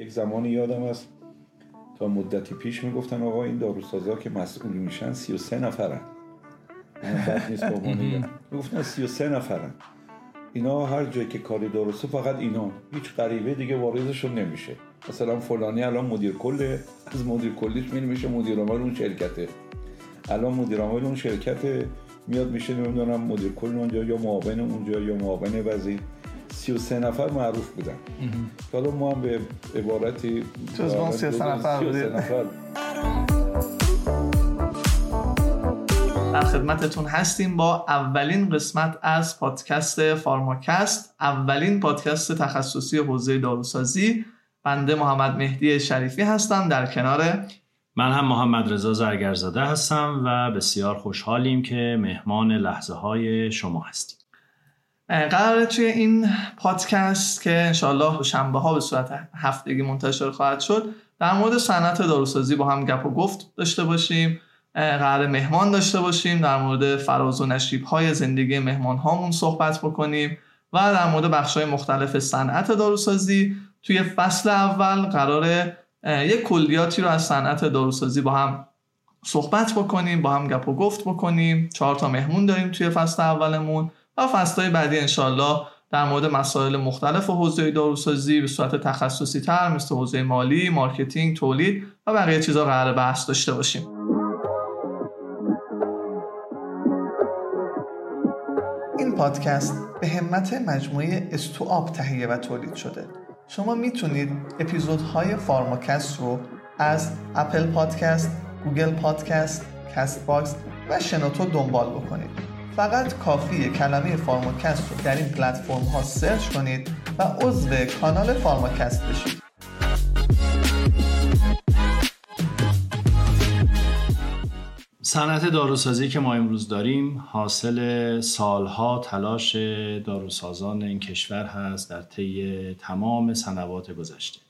یک زمانی یادم است تا مدتی پیش می‌گفتن آقا این داروسازا که مسئول میشن 33 نفرن. نیست گفتن 33 نفرن. اینا هر جایی که کاری درسته فقط اینا. هیچ غریبه دیگه واردشون نمیشه. مثلا فلانی الان مدیر کله. از مدیر کلیش می میشه مدیر عامل اون شرکته. الان مدیر عامل اون شرکت میاد میشه نمی‌دونم مدیر کل اونجا یا معاون اونجا یا معاون وزیر. 33 نفر معروف بودن. حالا ما هم به عبارتی جز ما 33 نفر بودیم. در خدمتتون هستیم با اولین قسمت از پادکست فارماکست اولین پادکست تخصصی حوزه داروسازی. بنده محمد مهدی شریفی هستم در کنار. من هم محمد رضا زرگرزاده هستم و بسیار خوشحالیم که مهمان لحظه های شما هستیم. قراره توی این پادکست که انشالله شنبه ها به صورت هفتگی منتشر خواهد شد در مورد صنعت داروسازی با هم گپ و گفت داشته باشیم قرار مهمان داشته باشیم در مورد فراز و نشیب های زندگی مهمان هامون صحبت بکنیم و در مورد بخش های مختلف صنعت داروسازی. توی فصل اول قرار یک کلیاتی رو از صنعت داروسازی با هم صحبت بکنیم با هم گپ و گفت بکنیم. چهار تا مهمون داریم توی فصل اولمون. و فصل های بعدی انشالله در مورد مسائل مختلف حوزه داروسازی به صورت تخصصی تر مثل حوزه مالی، marketing، تولید و بقیه چیزا قرار بحث داشته باشیم. این پادکست به همت مجموعه استوآپ تهیه و تولید شده. شما می‌تونید اپیزودهای فارماکست رو از اپل پادکست، گوگل پادکست، کست باکس و شنوتو دنبال بکنید. فقط کافیه کلمه فارماکست رو در این پلتفرم ها search کنید و عضو کانال فارماکست بشید. صنعت داروسازی که ما امروز داریم حاصل سالها تلاش داروسازان این کشور هست در طی تمام سنوات گذشته.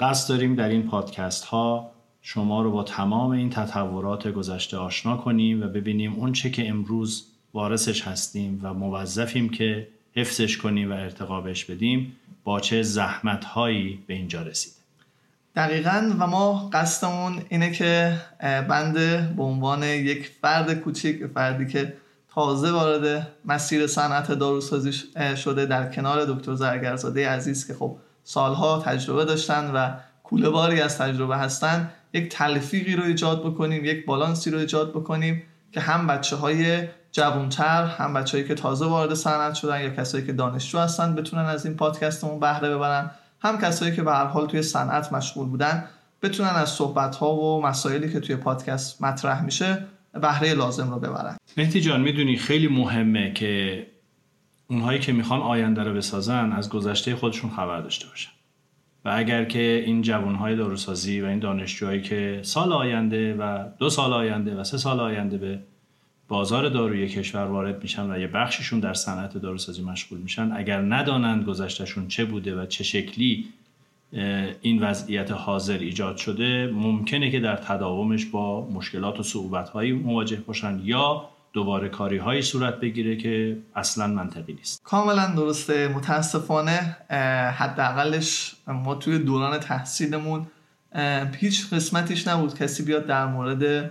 قصد داریم در این پادکست ها شما رو با تمام این تطورات گذشته آشنا کنیم و ببینیم اون چه که امروز وارثش هستیم و موظفیم که حفظش کنیم و ارتقابش بدیم با چه زحمت هایی به اینجا رسید دقیقا و ما قصدمون اینه که بنده به عنوان یک فرد کوچیک فردی که تازه وارد مسیر صنعت داروسازی شده در کنار دکتر زرگرزاده عزیز که خب سالها تجربه داشتن و کوله باری از تجربه هستن یک تلفیقی رو ایجاد بکنیم یک بالانسی رو ایجاد بکنیم که هم بچه های جوانتر هم بچههایی که تازه وارد صنعت شدن یا کسایی که دانشجو هستن بتونن از این پادکستمون بهره ببرن هم کسایی که به هر حال توی صنعت مشغول بودن بتونن از صحبت ها و مسائلی که توی پادکست مطرح میشه بهره لازم رو ببرن. مهدی جان می‌دونی خیلی مهمه که اونهایی که می‌خوان آینده رو بسازن از گذشته خودشون خبر داشته باشن. و اگر که این جوانهای داروسازی و این دانشجوهایی که سال آینده و دو سال آینده و سه سال آینده به بازار داروی کشور وارد میشن و یه بخششون در صنعت داروسازی مشغول میشن اگر ندانند گذشتهشون چه بوده و چه شکلی این وضعیت حاضر ایجاد شده ممکنه که در تداومش با مشکلات و صعوبت‌هایی مواجه باشن یا دوباره کاری های صورت بگیره که اصلا منطقی نیست. کاملا درسته. متاسفانه حداقلش ما توی دوران تحصیلمون هیچ قسمتیش نبود کسی بیاد در مورد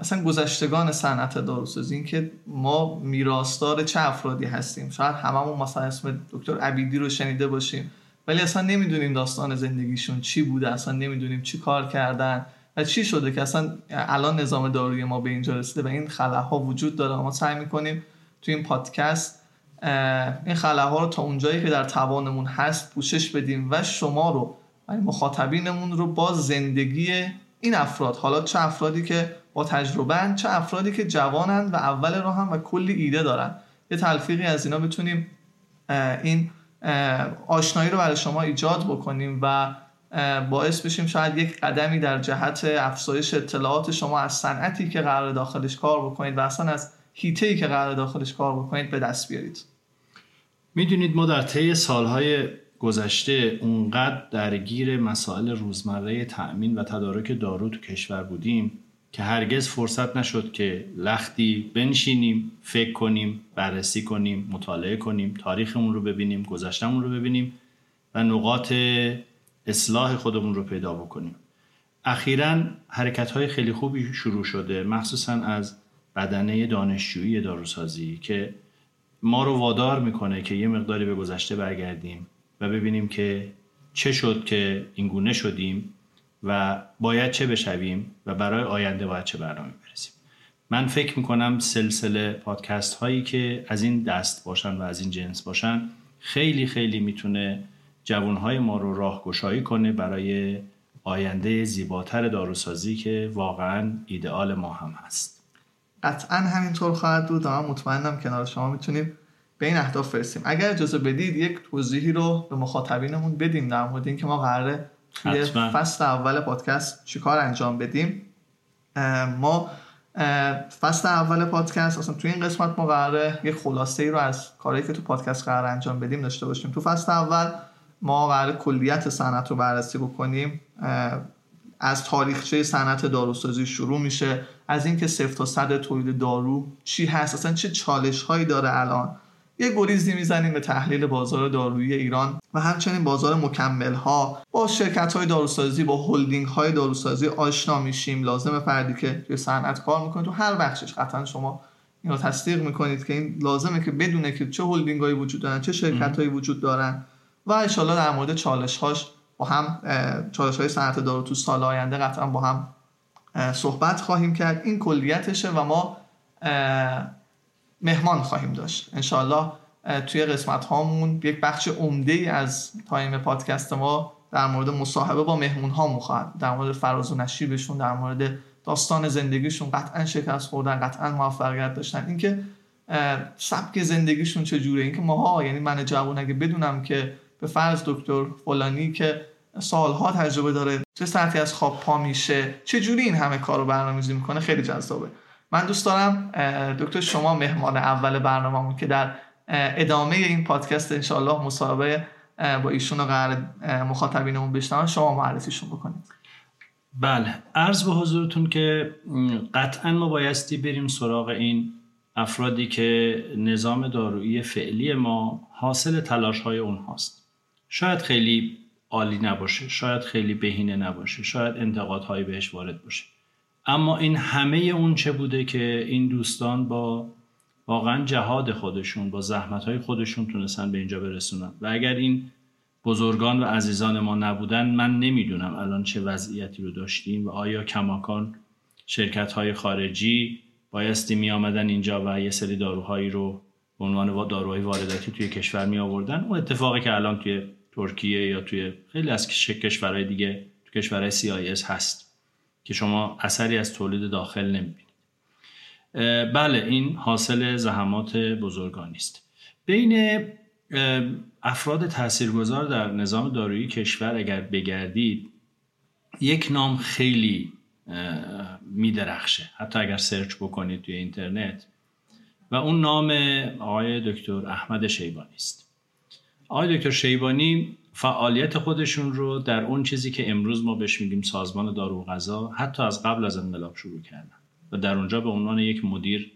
مثلا گذشتگان صنعت داروسازی این که ما میراستار چه افرادی هستیم. شاید هممون مثلا اسم دکتر عبیدی رو شنیده باشیم ولی اصلا نمی‌دونیم داستان زندگیشون چی بوده اصلا نمی‌دونیم چی کار کردن. و چی شده که اصلا الان نظام داروی ما به اینجا رسیده و این خلاها وجود داره ما سعی می‌کنیم تو این پادکست این خلاها رو تا اونجایی که در توانمون هست پوشش بدیم و شما رو و مخاطبینمون رو با زندگی این افراد حالا چه افرادی که با تجربه چه افرادی که جوانن و اول رو هم و کلی ایده دارن. یه تلفیقی از اینا بتونیم این آشنایی رو برای شما ایجاد بکنیم و باعث بشیم شاید یک قدمی در جهت افزایش اطلاعات شما از صنعتی که قرار داخلش کار بکنید و اصلا از هیته که قرار داخلش کار بکنید به دست بیارید. می‌دونید ما در طی سالهای گذشته اونقدر درگیر مسائل روزمره تأمین و تدارک دارو تو کشور بودیم که هرگز فرصت نشد که لختی بنشینیم فکر کنیم بررسی کنیم مطالعه کنیم تاریخمون رو ببینیم گذشتمون رو ببینیم و نقاط اصلاح خودمون رو پیدا بکنیم. اخیرا حرکت های خیلی خوبی شروع شده مخصوصا از بدنه دانشجویی داروسازی که ما رو وادار می‌کنه که یه مقداری به گذشته برگردیم و ببینیم که چه شد که اینگونه شدیم و باید چه بشویم و برای آینده باید چه برنامه برسیم. من فکر می‌کنم سلسله پادکست هایی که از این دست باشن و از این جنس باشن خیلی خیلی می‌تونه جوانهای ما رو راهگشایی کنه برای آینده زیباتر داروسازی که واقعا ایدئال ما هم هست. قطعا همینطور خواهد بود و من مطمئنم کنار شما می‌تونیم به این اهداف برسیم. اگر اجازه بدید یک توضیحی رو به مخاطبینمون بدیم در مورد اینکه ما قراره توی فصل اول پادکست چیکار انجام بدیم. ما فصل اول پادکست اصلا توی این قسمت ما قراره یک خلاصه ای رو از کاری که تو پادکست قرار انجام بدیم داشته باشیم. تو فصل اول ما قرار کلیت صنعت رو بررسی بکنیم از تاریخچه صنعت داروسازی شروع میشه. از اینکه صفر تا صد تولید دارو چی هست؟ اصلا چه چالش هایی داره الان؟ یه گریزی می‌زنیم به تحلیل بازار دارویی ایران و همچنین بازار مکمل ها با شرکت های داروسازی با هلدینگ های داروسازی آشنا میشیم. لازم فردی که توی صنعت کار می‌کنه تو هر بخشش قطعا شما اینو تصدیق می‌کنید که این لازمه که بدونه که چه هلدینگ هایی وجود دارن چه شرکت هایی وجود دارن. و انشالله در مورد چالش هاش با هم چالش های صنعت دارو تو سال آینده قطعا با هم صحبت خواهیم کرد. این کلیتشه و ما مهمان خواهیم داشت. انشالله توی قسمت هامون یک بخش عمده ای از تایم پادکست ما در مورد مصاحبه با مهمون ها خواهد در مورد فراز و نشیبشون در مورد داستان زندگیشون قطعا شکست خوردن قطعا موفقیت داشتن. اینکه سبک زندگیشون چجوره؟ اینکه ماها یعنی من جوان اگه بدونم که به فرض دکتر فلانی که سالها تجربه داره چه ساعتی از خواب پا میشه چجوری این همه کار رو برنامه‌ریزی می‌کنه خیلی جذابه. من دوست دارم دکتر شما مهمان اول برنامه‌مون که در ادامه این پادکست انشالله مصاحبه با ایشون و قرار مخاطبینمون بشنون شما معرفیشون بکنید. بله. عرض به حضورتون که قطعا ما بایستی بریم سراغ این افرادی که نظام دارویی فعلی ما حاصل تلاش های اونهاست. شاید خیلی عالی نباشه شاید خیلی بهینه نباشه شاید انتقادهایی بهش وارد باشه. اما این همه اون چه بوده که این دوستان با واقعا جهاد خودشون با زحمت خودشون تونستن به اینجا برسونن. و اگر این بزرگان و عزیزان ما نبودن من نمی‌دونم الان چه وضعیتی رو داشتیم و آیا کماکان شرکت های خارجی بایستی می آمدن اینجا و یه سری داروهایی رو به عنوان داروهای وارداتی توی کشور می آوردن اون اتفاقی که الان توی ترکیه یا توی خیلی از کشورهای دیگه تو کشورهای CIS هست که شما اثری از تولید داخل نمی‌بینید. بله این حاصل زحمات بزرگانی است. بین افراد تاثیرگذار در نظام دارویی کشور اگر بگردید یک نام خیلی میدرخشه. حتی اگر سرچ بکنید توی اینترنت و اون نام آقای دکتر احمد شیبانی است. آقای دکتر شیبانی فعالیت خودشون رو در اون چیزی که امروز ما بهش میگیم سازمان دارو غذا حتی از قبل از انقلاب شروع کردن و در اونجا به عنوان یک مدیر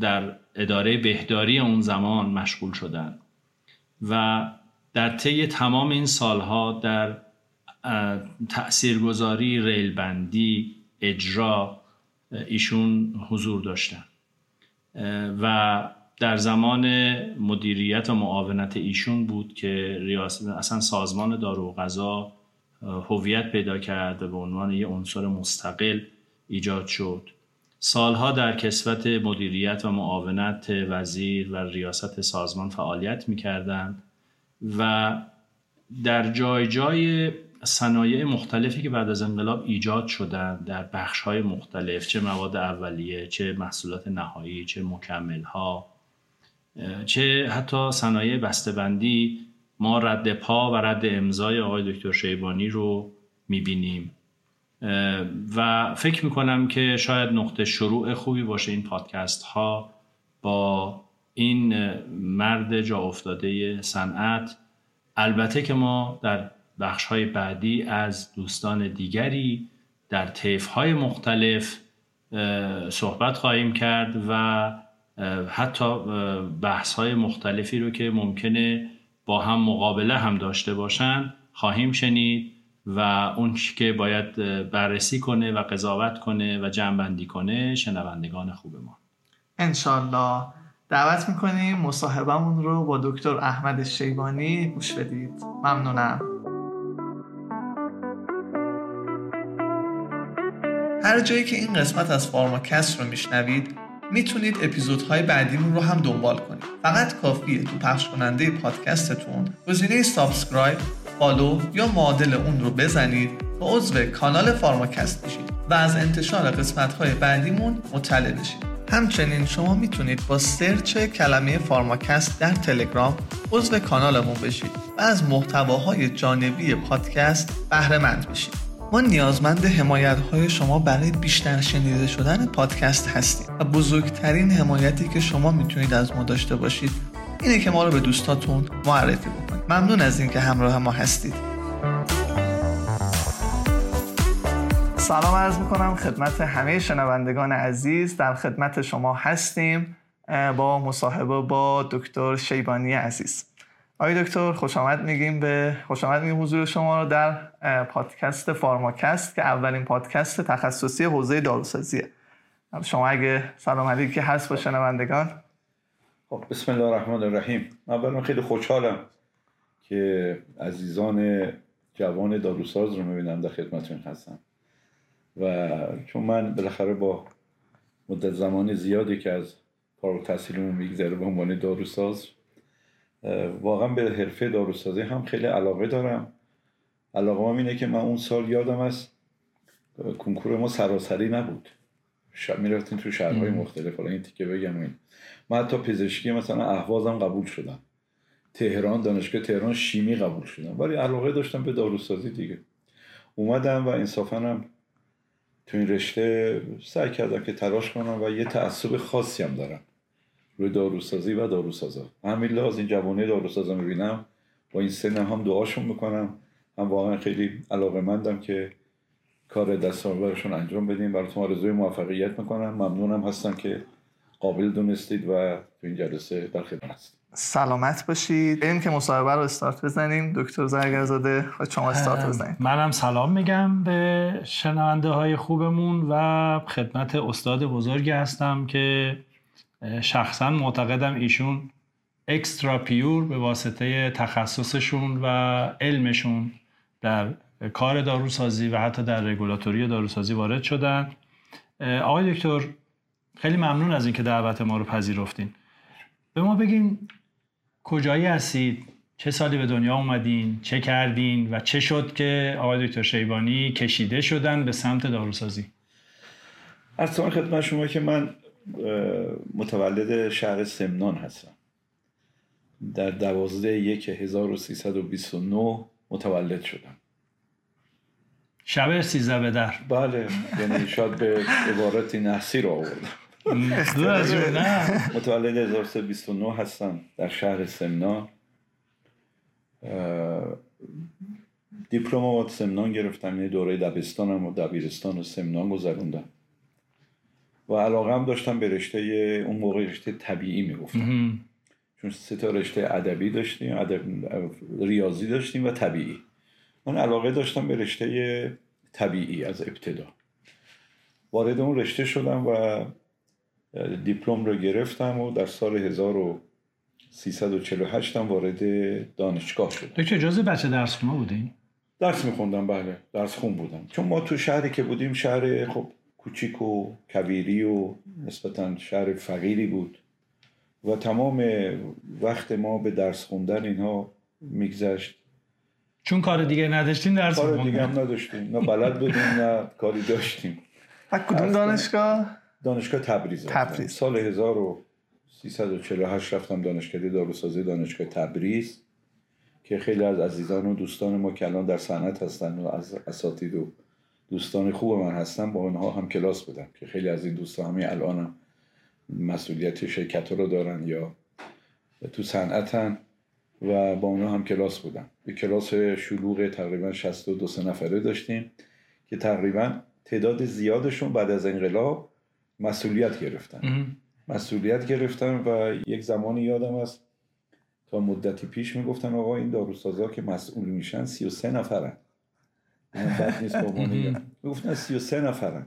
در اداره بهداری اون زمان مشغول شدن و در طی تمام این سالها در تاثیرگذاری ریلبندی اجرا ایشون حضور داشتن. و در زمان مدیریت و معاونت ایشون بود که ریاست اصلا سازمان دارو و غذا هویت پیدا کرد و به عنوان یه عنصر مستقل ایجاد شد. سالها در کسوت مدیریت و معاونت وزیر و ریاست سازمان فعالیت می‌کردند و در جای جای صنایع مختلفی که بعد از انقلاب ایجاد شدن در بخش های مختلف چه مواد اولیه چه محصولات نهایی چه مکمل ها چه حتی صنایع بسته‌بندی ما رد پا و رد امضای آقای دکتر شیبانی رو می‌بینیم. و فکر می‌کنم که شاید نقطه شروع خوبی باشه این پادکست ها با این مرد جا افتاده صنعت. البته که ما در بخش های بعدی از دوستان دیگری در طیف های مختلف صحبت خواهیم کرد و حتی بحث های مختلفی رو که ممکنه با هم مقابله هم داشته باشن خواهیم شنید و اون که باید بررسی کنه و قضاوت کنه و جنبندی کنه شنوندگان خوب ما. انشالله. دعوت می‌کنیم مصاحبمون رو با دکتر احمد شیبانی گوش بدید. ممنونم. هر جایی که این قسمت از فارماکست رو میشنوید می‌تونید اپیزودهای بعدیمون رو هم دنبال کنید. فقط کافیه تو پخش کننده پادکستتون گزینه subscribe follow یا معادل اون رو بزنید و عضو کانال فارماکست بشید و از انتشار قسمتهای بعدیمون مطلع بشید. همچنین شما می‌تونید با search کلمه فارماکست در تلگرام عضو کانالمون بشید و از محتواهای جانبی پادکست بهره مند بشید. ما نیازمند حمایت های شما برای بیشتر شنیده شدن پادکست هستیم و بزرگترین حمایتی که شما می‌تونید از ما داشته باشید اینه که ما رو به دوستاتون معرفی بکنید. ممنون از اینکه همراه ما هستید. سلام عرض می‌کنم خدمت همه شنوندگان عزیز. در خدمت شما هستیم با مصاحبه با دکتر شیبانی عزیز. آقای دکتر خوش آمد میگیم به خوش آمد میگیم حضور شما رو در پادکست فارماکست که اولین پادکست تخصصی حوزه داروسازیه. شما اگه سلام علیکی هست با شنوندگان. خب بسم الله الرحمن الرحیم. من خیلی خوشحالم که عزیزان جوان داروساز رو می‌بینم در خدمتتون هستم. و چون من بالاخره با مدت زمان زیادی که از فارغ تحصیلمون میگذره به عنوان داروساز واقعا به حرفه داروسازی هم خیلی علاقه دارم. علاقه هم اینه که من اون سال یادم از کنکور ما سراسری نبود. شب می‌رفتیم تو شهرهای مختلف حالا این تیکه بگم این. من حتی پزشکی مثلا اهوازم قبول شدم. تهران دانشگاه تهران شیمی قبول شدم. ولی علاقه داشتم به داروسازی دیگه. اومدم و انصافا هم تو این رشته سعی کردم که تلاش کنم و یه تعصب خاصی هم دارم. روی داروسازی و داروسازا. همین لحاظ این جوانه داروسازا می‌بینم. با این سن هم دعاشون می‌کنم. هم واقعا خیلی علاقه مندم که کار دست برشون انجام بدیم. براتون آرزوی موفقیت می‌کنم. ممنونم هستم که قابل دونستید و تو این جلسه در خدمت هستید. سلامت باشید. بریم که مصاحبه رو استارت بزنیم. دکتر زرگرزاده شما استارت بزنید. منم سلام میگم به شنونده های خوبمون و خدمت استاد بزرگی هستم که شخصا معتقدم ایشون اکسترا پیور به واسطه تخصصشون و علمشون در کار داروسازی و حتی در رگولاتوری داروسازی وارد شدن. آقای دکتر خیلی ممنون از اینکه دعوت ما رو پذیرفتین. به ما بگین کجایی هستید؟ چه سالی به دنیا اومدین؟ چه کردین؟ و چه شد که آقای دکتر شیبانی کشیده شدن به سمت داروسازی؟ از خدمت شما که من متولد شهر سمنان هستم در دوازده یک 1329 متولد شدم شب سیزده به در. بله یعنی شاید به عبارتی نحسی رو آوردم. متولد 1329 هستم در شهر سمنان. دیپلم سمنان گرفتم یعنی دوره دبستانم و دبیرستان و سمنان گذروندم و علاقه هم داشتم به رشته اون موقع رشته طبیعی می‌گفتم. چون سه تا رشته ادبی داشتیم ریاضی داشتیم و طبیعی. من علاقه داشتم به رشته طبیعی از ابتدا. وارد اون رشته شدم و دیپلم رو گرفتم و در سال 1348 هم وارد دانشگاه شدم. دکتر اجازه بچه درس خونه بودین؟ درس میخوندم بله. درس خون بودم. چون ما تو شهری که بودیم شهر خب کوچیک و کویری و نسبتا شهر فقیری بود و تمام وقت ما به درس خوندن اینها میگذشت. چون کار دیگه نداشتیم درس کار دیگه هم نداشتیم. نه بلد بودیم نه کاری داشتیم. کدوم دانشگاه؟ دانشگاه تبریز تبریز. سال 1348 رفتم دانشکده داروسازی دانشگاه تبریز که خیلی از عزیزان و دوستان ما که الان در صنعت هستن و از اساتید و دوستان خوب من هستن با اونها هم کلاس بودم که خیلی از این دوستان همین الان هم مسئولیت شرکت رو دارن یا تو صنعتن و با اونها هم کلاس بودم. به کلاس شلوغ تقریبا 62 سه نفره داشتیم که تقریبا تعداد زیادشون بعد از انقلاب مسئولیت گرفتن. مسئولیت گرفتن و یک زمانی یادم است تا مدتی پیش می‌گفتن آقا این داروسازا که مسئول میشن 33 نفرن. بد نیست با می‌گفتن 33 نفرن.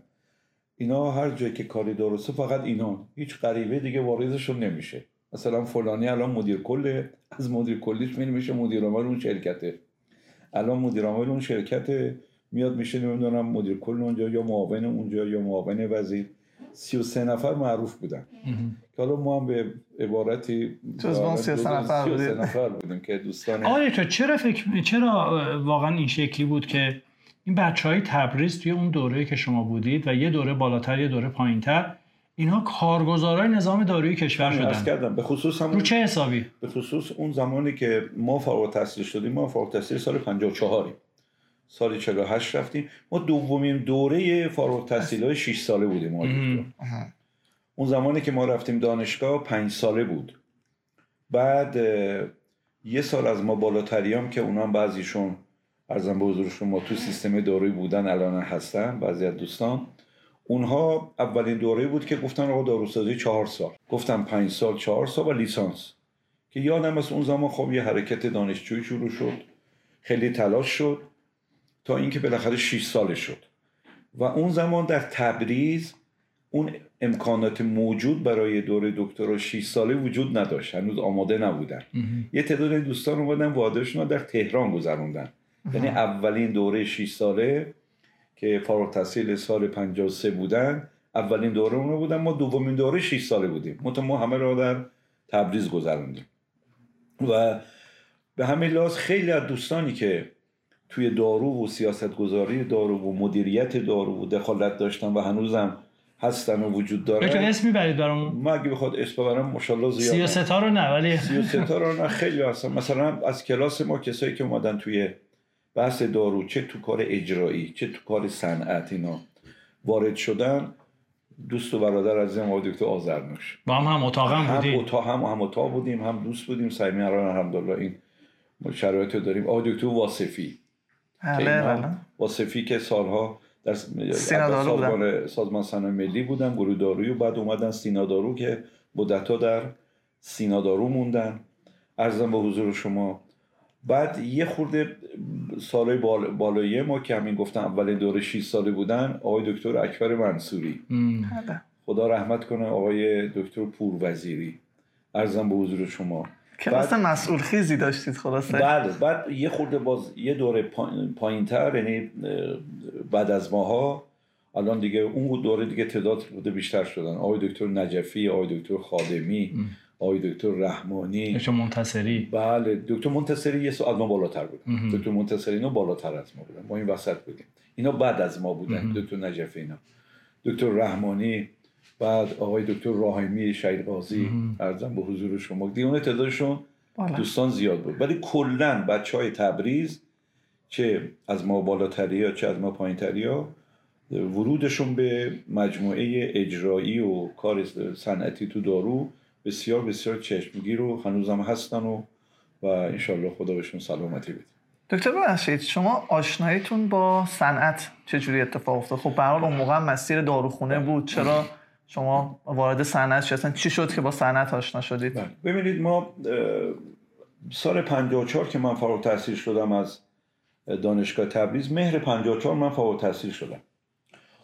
اینا هر جایی که کاری درسته فقط اینا. هیچ غریبه دیگه واردشون نمیشه. مثلا فلانی الان مدیر کل از مدیر کلیش می میشه مدیر عامل اون شرکته. الان مدیر عامل اون شرکت میاد میشه نمی‌دونم مدیر کل اونجا یا معاون اونجا یا معاون وزیر. 33 نفر معروف بودن. که حالا ما هم به عبارتی جز ما 33 نفر بودیم. نفر بودیم که دوستان آقای تو چرا فکر چرا واقعا این شکلی بود که این بچه های تبریز توی اون دوره که شما بودید و یه دوره بالاتر یه دوره پایینتر اینها کارگزارای نظام دارویی کشور شدن. کردم به خصوص هم رو چه حسابی؟ به خصوص اون زمانی که ما فارغ التحصیل شدیم ما فارغ التحصیل سال 54 سال 48 رفتیم. ما دومین دوره فارغ التحصیل های 6 ساله بودیم اون زمانی که ما رفتیم دانشگاه 5 ساله بود. بعد یه سال از ما بالاتریام که اونا بعضیشون ارزم به حضور شما تو سیستم دارویی بودن الان هستن بعضی از دوستان. اونها اولین دوره بود که گفتن آقا داروسازی چهار سال. گفتم پنج سال چهار سال و لیسانس. که یادم از اون زمان خب یه حرکت دانشجویی شروع شد. خیلی تلاش شد تا اینکه بالاخره 6 ساله شد. و اون زمان در تبریز اون امکانات موجود برای دوره دکترا 6 ساله وجود نداشت. هنوز آماده نبودن. یه تعداد دوستان اومدن وادشون در تهران گذروندن. یعنی اولین دوره 6 ساله که فارغ تحصیل سال 53 بودن اولین دوره اونو بودن. ما دومین دوره 6 ساله بودیم. متو ما همه رو در تبریز گذروندیم. و به همین لحاظ خیلی از دوستانی که توی دارو و سیاست گذاری دارو و مدیریت دارو و دخالت داشتن و هنوزم هستن و وجود دارن بچه اسم می‌برید برامون. ما اگه بخواد اسم ببرم ماشاءالله زیاد سیاستا رو نه ولی سیاستا رو نه خیلی هستن. مثلا از کلاس ما کسایی که اومدن توی بحث دارو چه تو کار اجرایی چه تو کار صنعت اینا. وارد شدن دوست و برادر از آقای دکتر آزرنوش با هم هم اتاق هم بودیم هم اتاق هم هم اتاق بودیم هم دوست بودیم سعی الان الحمدلله این شرایط رو داریم. آقای دکتر واسفی بله، بله. واسفی که سالها در سازمان, سازمان صنایع ملی بودن گروه دارویی و بعد اومدن سینا دارو که مدتها در سینا دارو موندن. ارزم به حضور شما. بعد یه خورده سال بال... بالایی ما که همین گفتم اولین دوره 6 ساله بودن آقای دکتر اکبر منصوری. خدا رحمت کنه آقای دکتر پوروزیری. ارزم به حضور شما. کلاس مسئول خیزی داشتید خلاصه؟ بله بعد یه خورده باز یه دوره پایین تر یعنی بعد از ماها الان دیگه اون دوره دیگه تعداد بوده بیشتر شدن. آقای دکتر نجفی آقای دکتر خادمی. آقای دکتر رحمانی. دکتر منتصری. بله دکتر منتصری یه سو ما بالاتر بود دکتر منتصری اینا بالاتر از ما بودن. ما این وسط بودیم. اینا بعد از ما بودن. دکتر نجفی اینا. دکتر رحمانی بعد آقای دکتر راهمی شهید قاضی ارزم به حضور شما. دیگه اون تعدادشون. دوستان زیاد بود. ولی کلا بچه های تبریز چه از ما بالاتری ها چه از ما پایینتری ها ورودشون به مجموعه اجرایی و کار صنعتی تو دارو بسیار بسیار چشمگیر و هنوزم هستن و و انشالله خدا بهشون سلامتی بده. دکتر ببخشید شما آشناییتون با صنعت چجوری اتفاق افتاد؟ خب به اون موقع مسیر داروخونه بود. چرا شما وارد صنعت شدید؟ چی شد که با صنعت آشنا شدید؟ بله. ببینید ما سال 54 که من فارغ التحصیل شدم از دانشگاه تبریز مهر 54 من فارغ التحصیل شدم.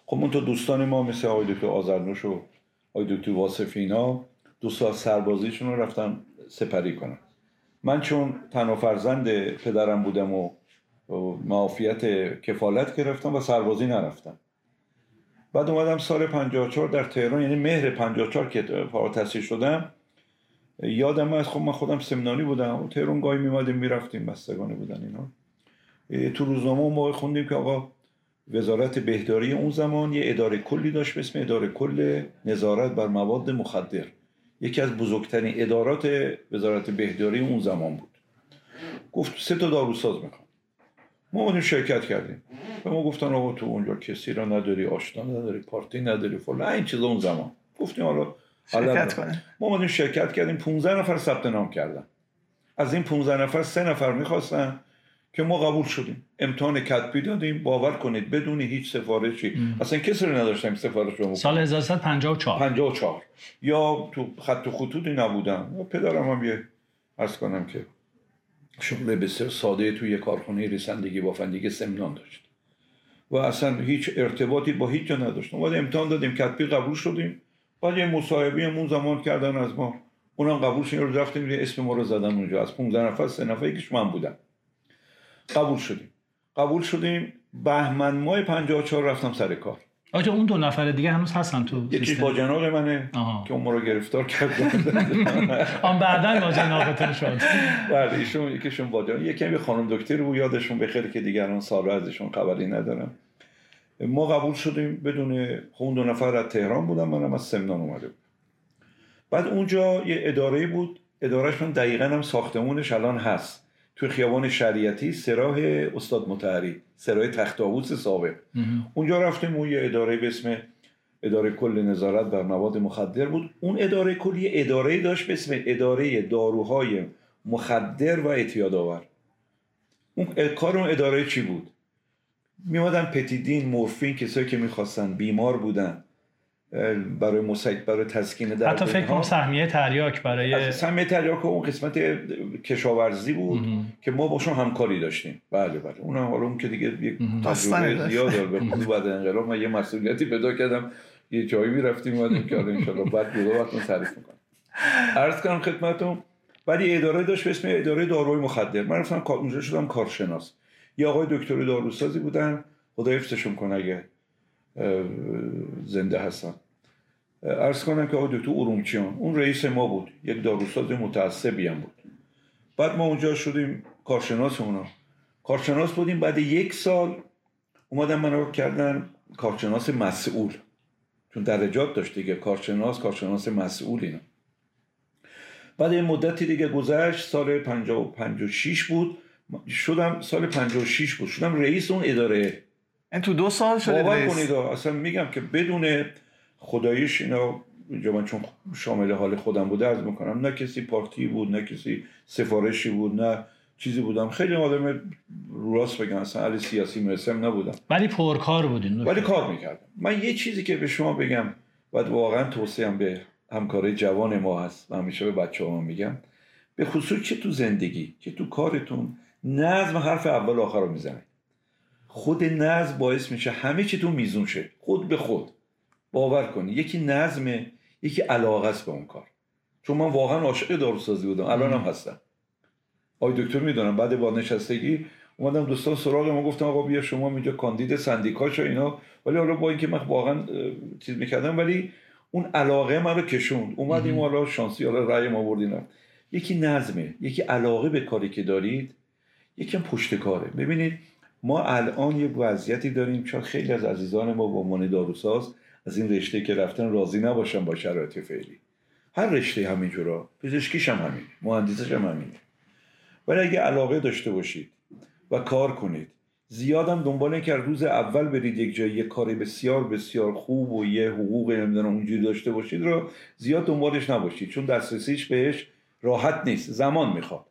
خب اون تو دوستان ما مثل آقای دکتر آزرنوش و آقای دکتر واصفینا دو سال سربازیشون رو رفتن سپری کنن من چون تنها فرزند پدرم بودم و معافیت کفالت گرفتم و سربازی نرفتم. بعد اومدم سال 54 در تهران یعنی مهر 54 که فارغ شدم. یادم از خب من خودم سمنانی بودم. و تهران گاهی میمادیم می‌رفتیم بستگانه بودن اینا. تو روزنامه موقع خوندیم که آقا وزارت بهداری اون زمان یه اداره کلی داشت به اسم اداره کل نظارت بر مواد مخدر. یکی از بزرگترین ادارات وزارت بهداری اون زمان بود. گفت سه تا داروساز می‌خوام. ما اونو شرکت کردیم. به ما گفتن آقا تو اونجا کسی را نداری آشنا نداری پارتی نداری فلان این چیزا اون زمان. گفتیم حالا شرکت ما اونو شرکت کردیم 15 نفر ثبت نام کردن. از این 15 نفر سه نفر می‌خواستن. که ما قبول شدیم. امتحان کتبی دادیم باور کنید بدون هیچ سفارشی. ام. اصلا کسی رو نداشتیم سفارش رو سال 1354 54 یا تو خط و خطوطی نبودن پدرم هم یه ارز کنم که شغل بسیار ساده توی کارخانه رسندگی بافندگی سمنان داشت. و اصلا هیچ ارتباطی با هیچ جا نداشتم. بعد امتحان دادیم کتبی قبول شدیم. بعد یه مصاحبه همون زمان کردن از ما. اونم قبول شدیم رو رفتیم اسم ما رو زدن اونجا. از 15 نفر سه نفر یکیش من بودم. قبول شدیم. قبول شدیم. بهمن ماه 54 رفتم سر کار. آجا اون دو نفر دیگه هنوز هستن تو یکیش با جناق منه آها. که اون رو گرفتار کرد. آن بعدا با جناقتون شد. بله ایشون یکیشون با جناق یکی خانم دکتر بود یادشون بخیر که دیگران سال ازشون خبری ندارم ما قبول شدیم بدون خون دو نفر از تهران بودم منم از سمنان اومده بود. بعد اونجا یه اداره بود. ادارهش من دقیقا هم ساختمونش الان هست. توی خیابان شریعتی سراح استاد متحری سراح تخت آووس سابق. اونجا رفتیم اون یه اداره به اسم اداره کل نظارت بر مواد مخدر بود. اون اداره کلی اداره داشت به اسم اداره داروهای مخدر و اعتیاد آور اون کار اون اداره چی بود؟ میمادن پتیدین مورفین کسایی که می‌خواستن بیمار بودن. برای مساعد برای تسکین در حتی فکر کنم سهمیه تریاک برای سهمیه تریاک اون قسمت کشاورزی بود که ما باشون همکاری داشتیم. بله بله. اون هم حالا اون که دیگه یک تجربه زیاد داره. به بعد انقلاب من یه مسئولیتی پیدا کردم. یه جایی می‌رفتیم اومدیم که ان شاء الله بعد دیگه وقتون تعریف می‌کنم. عرض کنم خدمتتون یه اداره داشت به اسم اداره داروی مخدر. من رفتم اونجا شدم کارشناس. یه آقای دکتر داروسازی بودن. خدا حفظشون کنه اگه زنده هستن. ارز کنم که آقای دکتر ارومچیان اون رئیس ما بود یک داروساز متعصبی هم بود. بعد ما اونجا شدیم کارشناس اونا کارشناس بودیم بعد یک سال اومدن منو کردن کارشناس مسئول. چون درجات داشت دیگه کارشناس کارشناس مسئول اینا. بعد این مدتی دیگه گذشت سال 56 بود. شدم سال 56 بود. شدم رئیس اون اداره این تو دو سال شده باور کنید اصلا میگم که بدون خداییش اینا اینجا من چون شامل حال خودم بوده از می‌کنم نه کسی پارتی بود نه کسی سفارشی بود نه چیزی بودم. خیلی آدم راست بگم اصلا علی سیاسی مرسم نبودم. ولی پرکار بودین ولی کار می‌کردم. من یه چیزی که به شما بگم و واقعا توصیم به همکاره جوان ما هست و همیشه به بچه ها میگم به خصوص چه تو زندگی چه تو کارتون نظم حرف اول آخر رو می‌زنه خود نظم باعث میشه همه چی تو میزون شه. خود به خود. باور کنی یکی نظمه یکی علاقه است به اون کار. چون من واقعا عاشق داروسازی بودم. الان هم هستم. آقای دکتر می‌دونم. بعد بازنشستگی اومدم دوستان سراغ ما گفتم آقا بیا شما اینجا کاندید سندیکاش و اینا. ولی حالا با اینکه من واقعا چیز می‌کردم ولی اون علاقه من رو کشوند. اومدیم حالا شانسی حالا رأی ما بردیم. یکی نظمه یکی علاقه به کاری که دارید یکم پشت کاره. ببینید ما الان یک وضعیتی داریم چون خیلی از عزیزان ما به عنوان داروساز از این رشته که رفتن راضی نباشن با شرایط فعلی. هر رشته همینجورا. پزشکیش هم همین مهندسش هم همینه. ولی اگه علاقه داشته باشید و کار کنید زیادم دنبال که روز اول برید یک جایی یک کاری بسیار بسیار خوب و یه حقوق نمی‌دونم اونجوری داشته باشید رو زیاد دنبالش نباشید. چون دسترسیش بهش راحت نیست. زمان می‌خواد.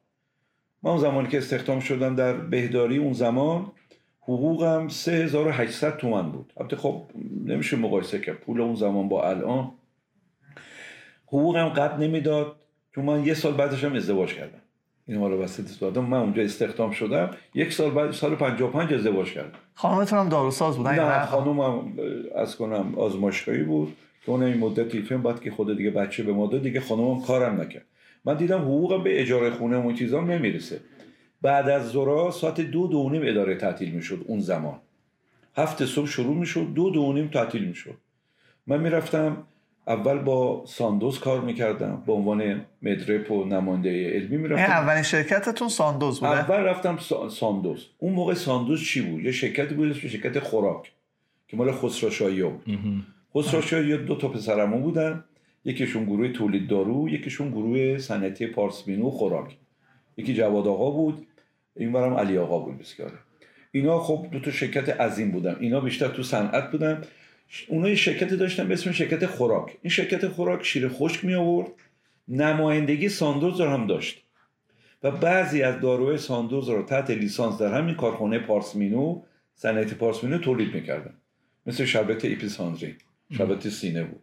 من اون زمانی که استخدام شدم در بهداری اون زمان حقوقم 3800 تومن بود. البته خب نمیشه مقایسه کرد. پول اون زمان با الان حقوقم قبل نمی‌داد. چون من یه سال بعدش هم ازدواج کردم. این ما رو وسط دادم من اونجا استخدام شدم. یک سال بعد سال 55 ازدواج کردم. خانمتون هم داروساز بود. نه خانومم از کنم آزمایشگاهی بود. که اون این مدتی فیلم بعد که خود دیگه بچه به ماده دیگه خانومم کارم نکرد. من دیدم حقوقم به اجاره خونه و چیزام نمی‌رسه. بعد از زورا ساعت دو دو نیم اداره تعطیل می‌شد اون زمان. هفت صبح شروع می‌شد دو دو نیم تعطیل می‌شد. من می‌رفتم اول با ساندوز کار می‌کردم به عنوان مدرپ و نماینده علمی می‌رفتم. اولین شرکتتون ساندوز بوده؟ اول رفتم ساندوز. اون موقع ساندوز چی بود؟ یه شرکتی بود شرکت خوراک که مال خسرو بود. خسرو دو تا پسرمو بودن. یکیشون گروه تولید دارو یکیشون گروه صنعتی پارسمینو خوراک. یکی جواد آقا بود. این برم علی آقا بود بسیاره اینا خب دو تا شرکت عظیم بودن. اینا بیشتر تو صنعت بودن. اونا یه شرکتی داشتن به اسم شرکت خوراک. این شرکت خوراک شیر خشک می آورد. نمایندگی ساندوز رو هم داشت. و بعضی از داروهای ساندوز رو تحت لیسانس در همین کارخانه پارسمینو صنعت پارسمینو تولید می‌کردن. مثل شربت ایپساندرین شربت سینه بود.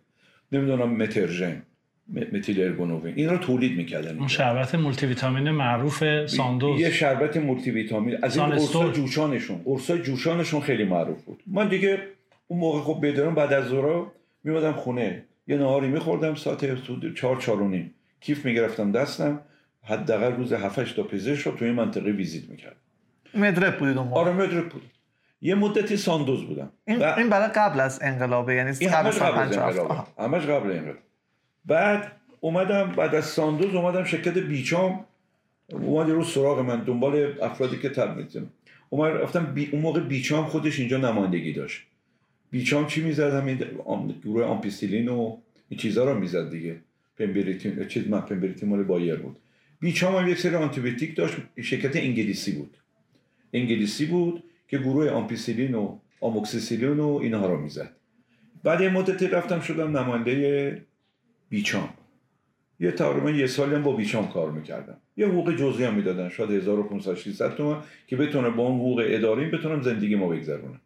نمی‌دونم مترژین. متیل ارگونوین این رو تولید می‌کردن اون شربت مولتی ویتامین معروف ساندوز. یه شربت مولتی ویتامین از این قرصای جوشانشون. قرصای جوشانشون خیلی معروف بود. من دیگه اون موقع خب بدرم بعد از ظهر میمدم خونه. یه نهاری میخوردم ساعت چهار چهار و نیم. کیف می‌گرفتم دستم. حداقل روز 7 تا پزشک رو توی منطقه ویزیت می‌کرد med rep بودید اون آره med rep بود یه مدتی ساندوز بودم. این, و... این برای قبل از انقلابه یعنی قبل از انقلاب همش قبل انقلاب بعد اومدم بعد از ساندوز اومدم شرکت بیچام اومد رو سراغ من دنبال افرادی که تب می‌زنم اومد رفتم بی... اون موقع بیچام خودش اینجا نمایندگی داشت. بیچام چی می‌زد؟ همین گروه آمپیسیلین و این چیزا رو می‌زد دیگه. پمبریتین چیز من پمبریتین مال بایر بود. بیچام هم یک سری آنتیبیوتیک داشت شرکت انگلیسی بود. انگلیسی بود که گروه آمپیسیلین و آموکسیسیلین و اینها رو می‌زد. بعد یه مدتی رفتم شدم نماینده بیچام. یه تقریبا یه سالی هم با بیچام کار می‌کردم. یه حقوق جزئی هم می‌دادن. شاید 1500 600 تومن که بتونه با اون حقوق اداری بتونم زندگی ما بگذرونم.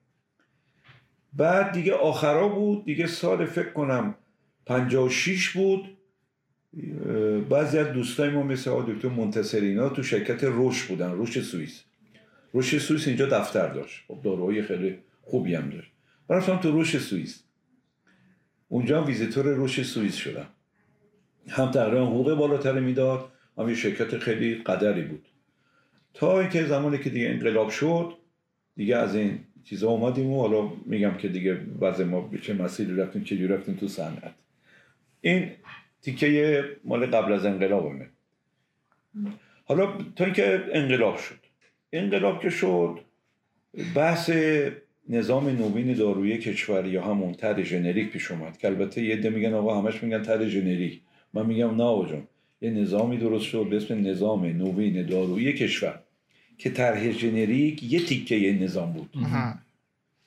بعد دیگه آخرا بود. دیگه سال فکر کنم 56 بود. بعضی از دوستای ما مثل دکتر منتصرینا تو شرکت روش بودن. روش سوئیس. روش سوئیس اینجا دفتر داشت. خب داروهای خیلی خوبی هم داشت. من رفتم تو روش سوئیس. اونجا هم ویزیتور روش سوئیس شدم. هم تقریبا حقوق بالاتر می‌داد هم یه شرکت خیلی قدری بود. تا اینکه زمانی که دیگه انقلاب شد دیگه از این چیزا اومدیم و حالا میگم که دیگه وضع ما به چه مسیری رفتیم چه رفتیم تو صنعت. این تیکه مال قبل از انقلابمه حالا تا اینکه انقلاب شد. انقلاب که شد بحث نظام نوین دارویی کشور یا همون طرح ژنریک پیش اومد که البته یه عده میگن آقا همش میگن طرح ژنریک من میگم نه آقا یه نظامی درست شد به اسم نظام نوین دارویی کشور که طرح ژنریک یه تیکه یه نظام بود.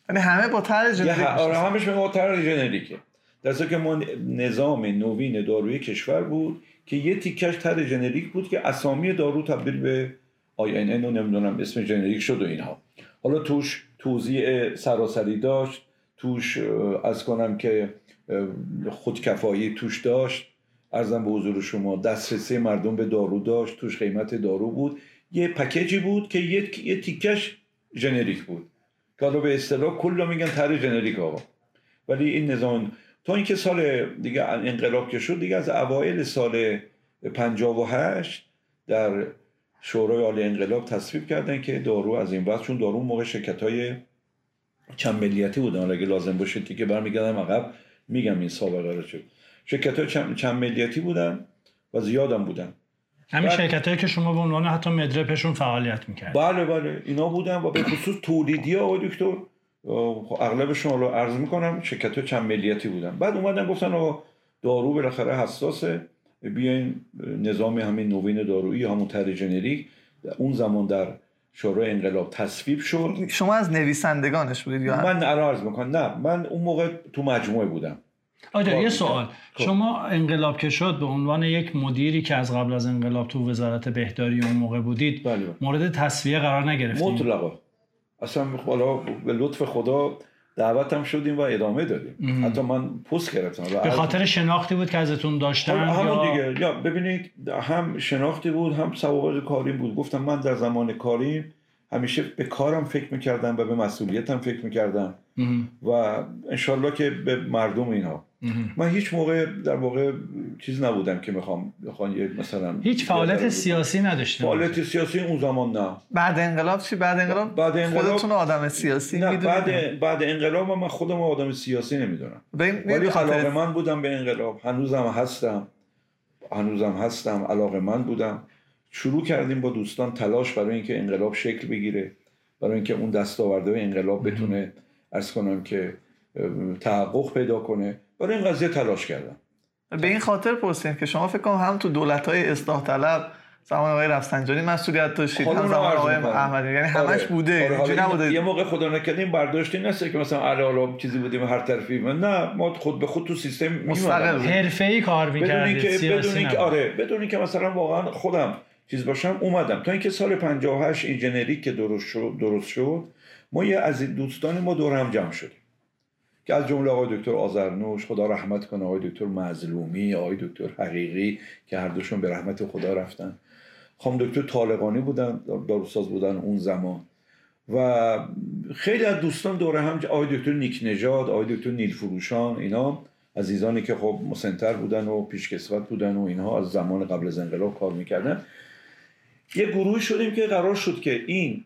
یعنی همه با طرح ژنریک آره همش با طرح ژنریکه در که ما نظام نوین دارویی کشور بود که یه تیکش طرح ژنریک بود که اسامی دارو تبدیل به INN رو نمی‌دونم اسم ژنریک شد و اینها. حالا توش توضیح سراسری داشت توش عرض کنم که خودکفایی توش داشت. عرضم به حضور شما دسترسی مردم به دارو داشت توش قیمت دارو بود. یه package ی بود که یه, یه تیکش ژنریک بود. که به اصطلاح کل میگن طرح ژنریک آقا. ولی این نظام تا اینکه سال دیگه انقلاب که شد دیگه از اوایل سال 58 در شورای عالی انقلاب تصویب کردن که دارو از این وقت چون دارو موقع شرکت های چند ملیتی بودن. اگه لازم باشه که برمیگردم عقب میگم این سابقه رو شد شرکت های چند, چند ملیتی بودن و زیادم بودن. همین بعد... شرکت هایی که شما به عنوان حتی مدرپشون فعالیت می‌کرد بله بله. اینا بودن و به خصوص تولیدی ها دکتر خب اغلبشون رو عرض می‌کنم شرکت های چند ملیتی بودن. بعد اومدن گفتن آقا دارو بالاخره حساسه. بیاین نظام همین نوین دارویی همون تر جنریک اون زمان در شورای انقلاب تصویب شد. شما از نویسندگانش بودید یا من عرض می‌کنم نه من اون موقع تو مجموعه بودم. آره یه سوال. خب. شما انقلاب که شد به عنوان یک مدیری که از قبل از انقلاب تو وزارت بهداری اون موقع بودید بله. مورد تصویه قرار نگرفتید؟ مطلقا. اصلا حالا به لطف خدا دعوتم شدیم و ادامه دادیم. حتی من پست گرفتم به خاطر شناختی بود که ازتون داشتن همون دیگه. یا ببینید هم شناختی بود هم سوابق کاری بود. گفتم من در زمان کاری همیشه به کارم فکر می‌کردم و به مسئولیتم فکر می‌کردم. و انشالله که به مردم اینها من هیچ موقع در واقع چیز نبودم که می‌خوام بخوام یه مثلا هیچ فعالیت سیاسی نداشتم فعالیت سیاسی اون زمان نه. بعد انقلاب چی؟ بعد انقلاب بعد انقلاب خودتون آدم سیاسی نه بعد بعد انقلاب من خودم آدم سیاسی نمی‌دونم. ولی علاقه من بودم به انقلاب. هنوزم هستم. هنوزم هستم. علاقه من بودم. شروع کردیم با دوستان تلاش برای اینکه انقلاب شکل بگیره. برای اینکه اون دستاورده انقلاب بتونه ارز کنم که تحقق پیدا کنه. برای این قضیه تلاش کردم. به این خاطر پرسیم که شما فکر کنم هم تو دولت های اصلاح طلب زمان آقای رفسنجانی مسئولیت داشتید هم زمان آقای احمدی. یعنی همش آره. بوده آره. نبوده؟ یه موقع خدا نکردیم برداشتی نسته که مثلا علی حالا چیزی بودیم هر طرفی. نه ما خود به خود تو سیستم مستقل حرفه‌ای کار می‌کردید بدون اینکه آره بدون اینکه مثلا واقعا خودم چیز باشم اومدم. تا اینکه سال 58 این جنریک که درست شد درست شد ما یه از دوستان ما دور هم جمع شدیم. که از جمله آقای دکتر آزرنوش خدا رحمت کنه آقای دکتر مظلومی آقای دکتر حقیقی که هر دوشون به رحمت خدا رفتن. خانم دکتر طالقانی بودن داروساز بودن اون زمان. و خیلی از دوستان دوره هم آقای دکتر نیک نژاد آقای دکتر نیل فروشان اینا عزیزانی که خب مسنتر بودن و پیشکسوت بودن و اینها از زمان قبل از انقلاب کار می‌کردن. یه گروه شدیم که قرار شد که این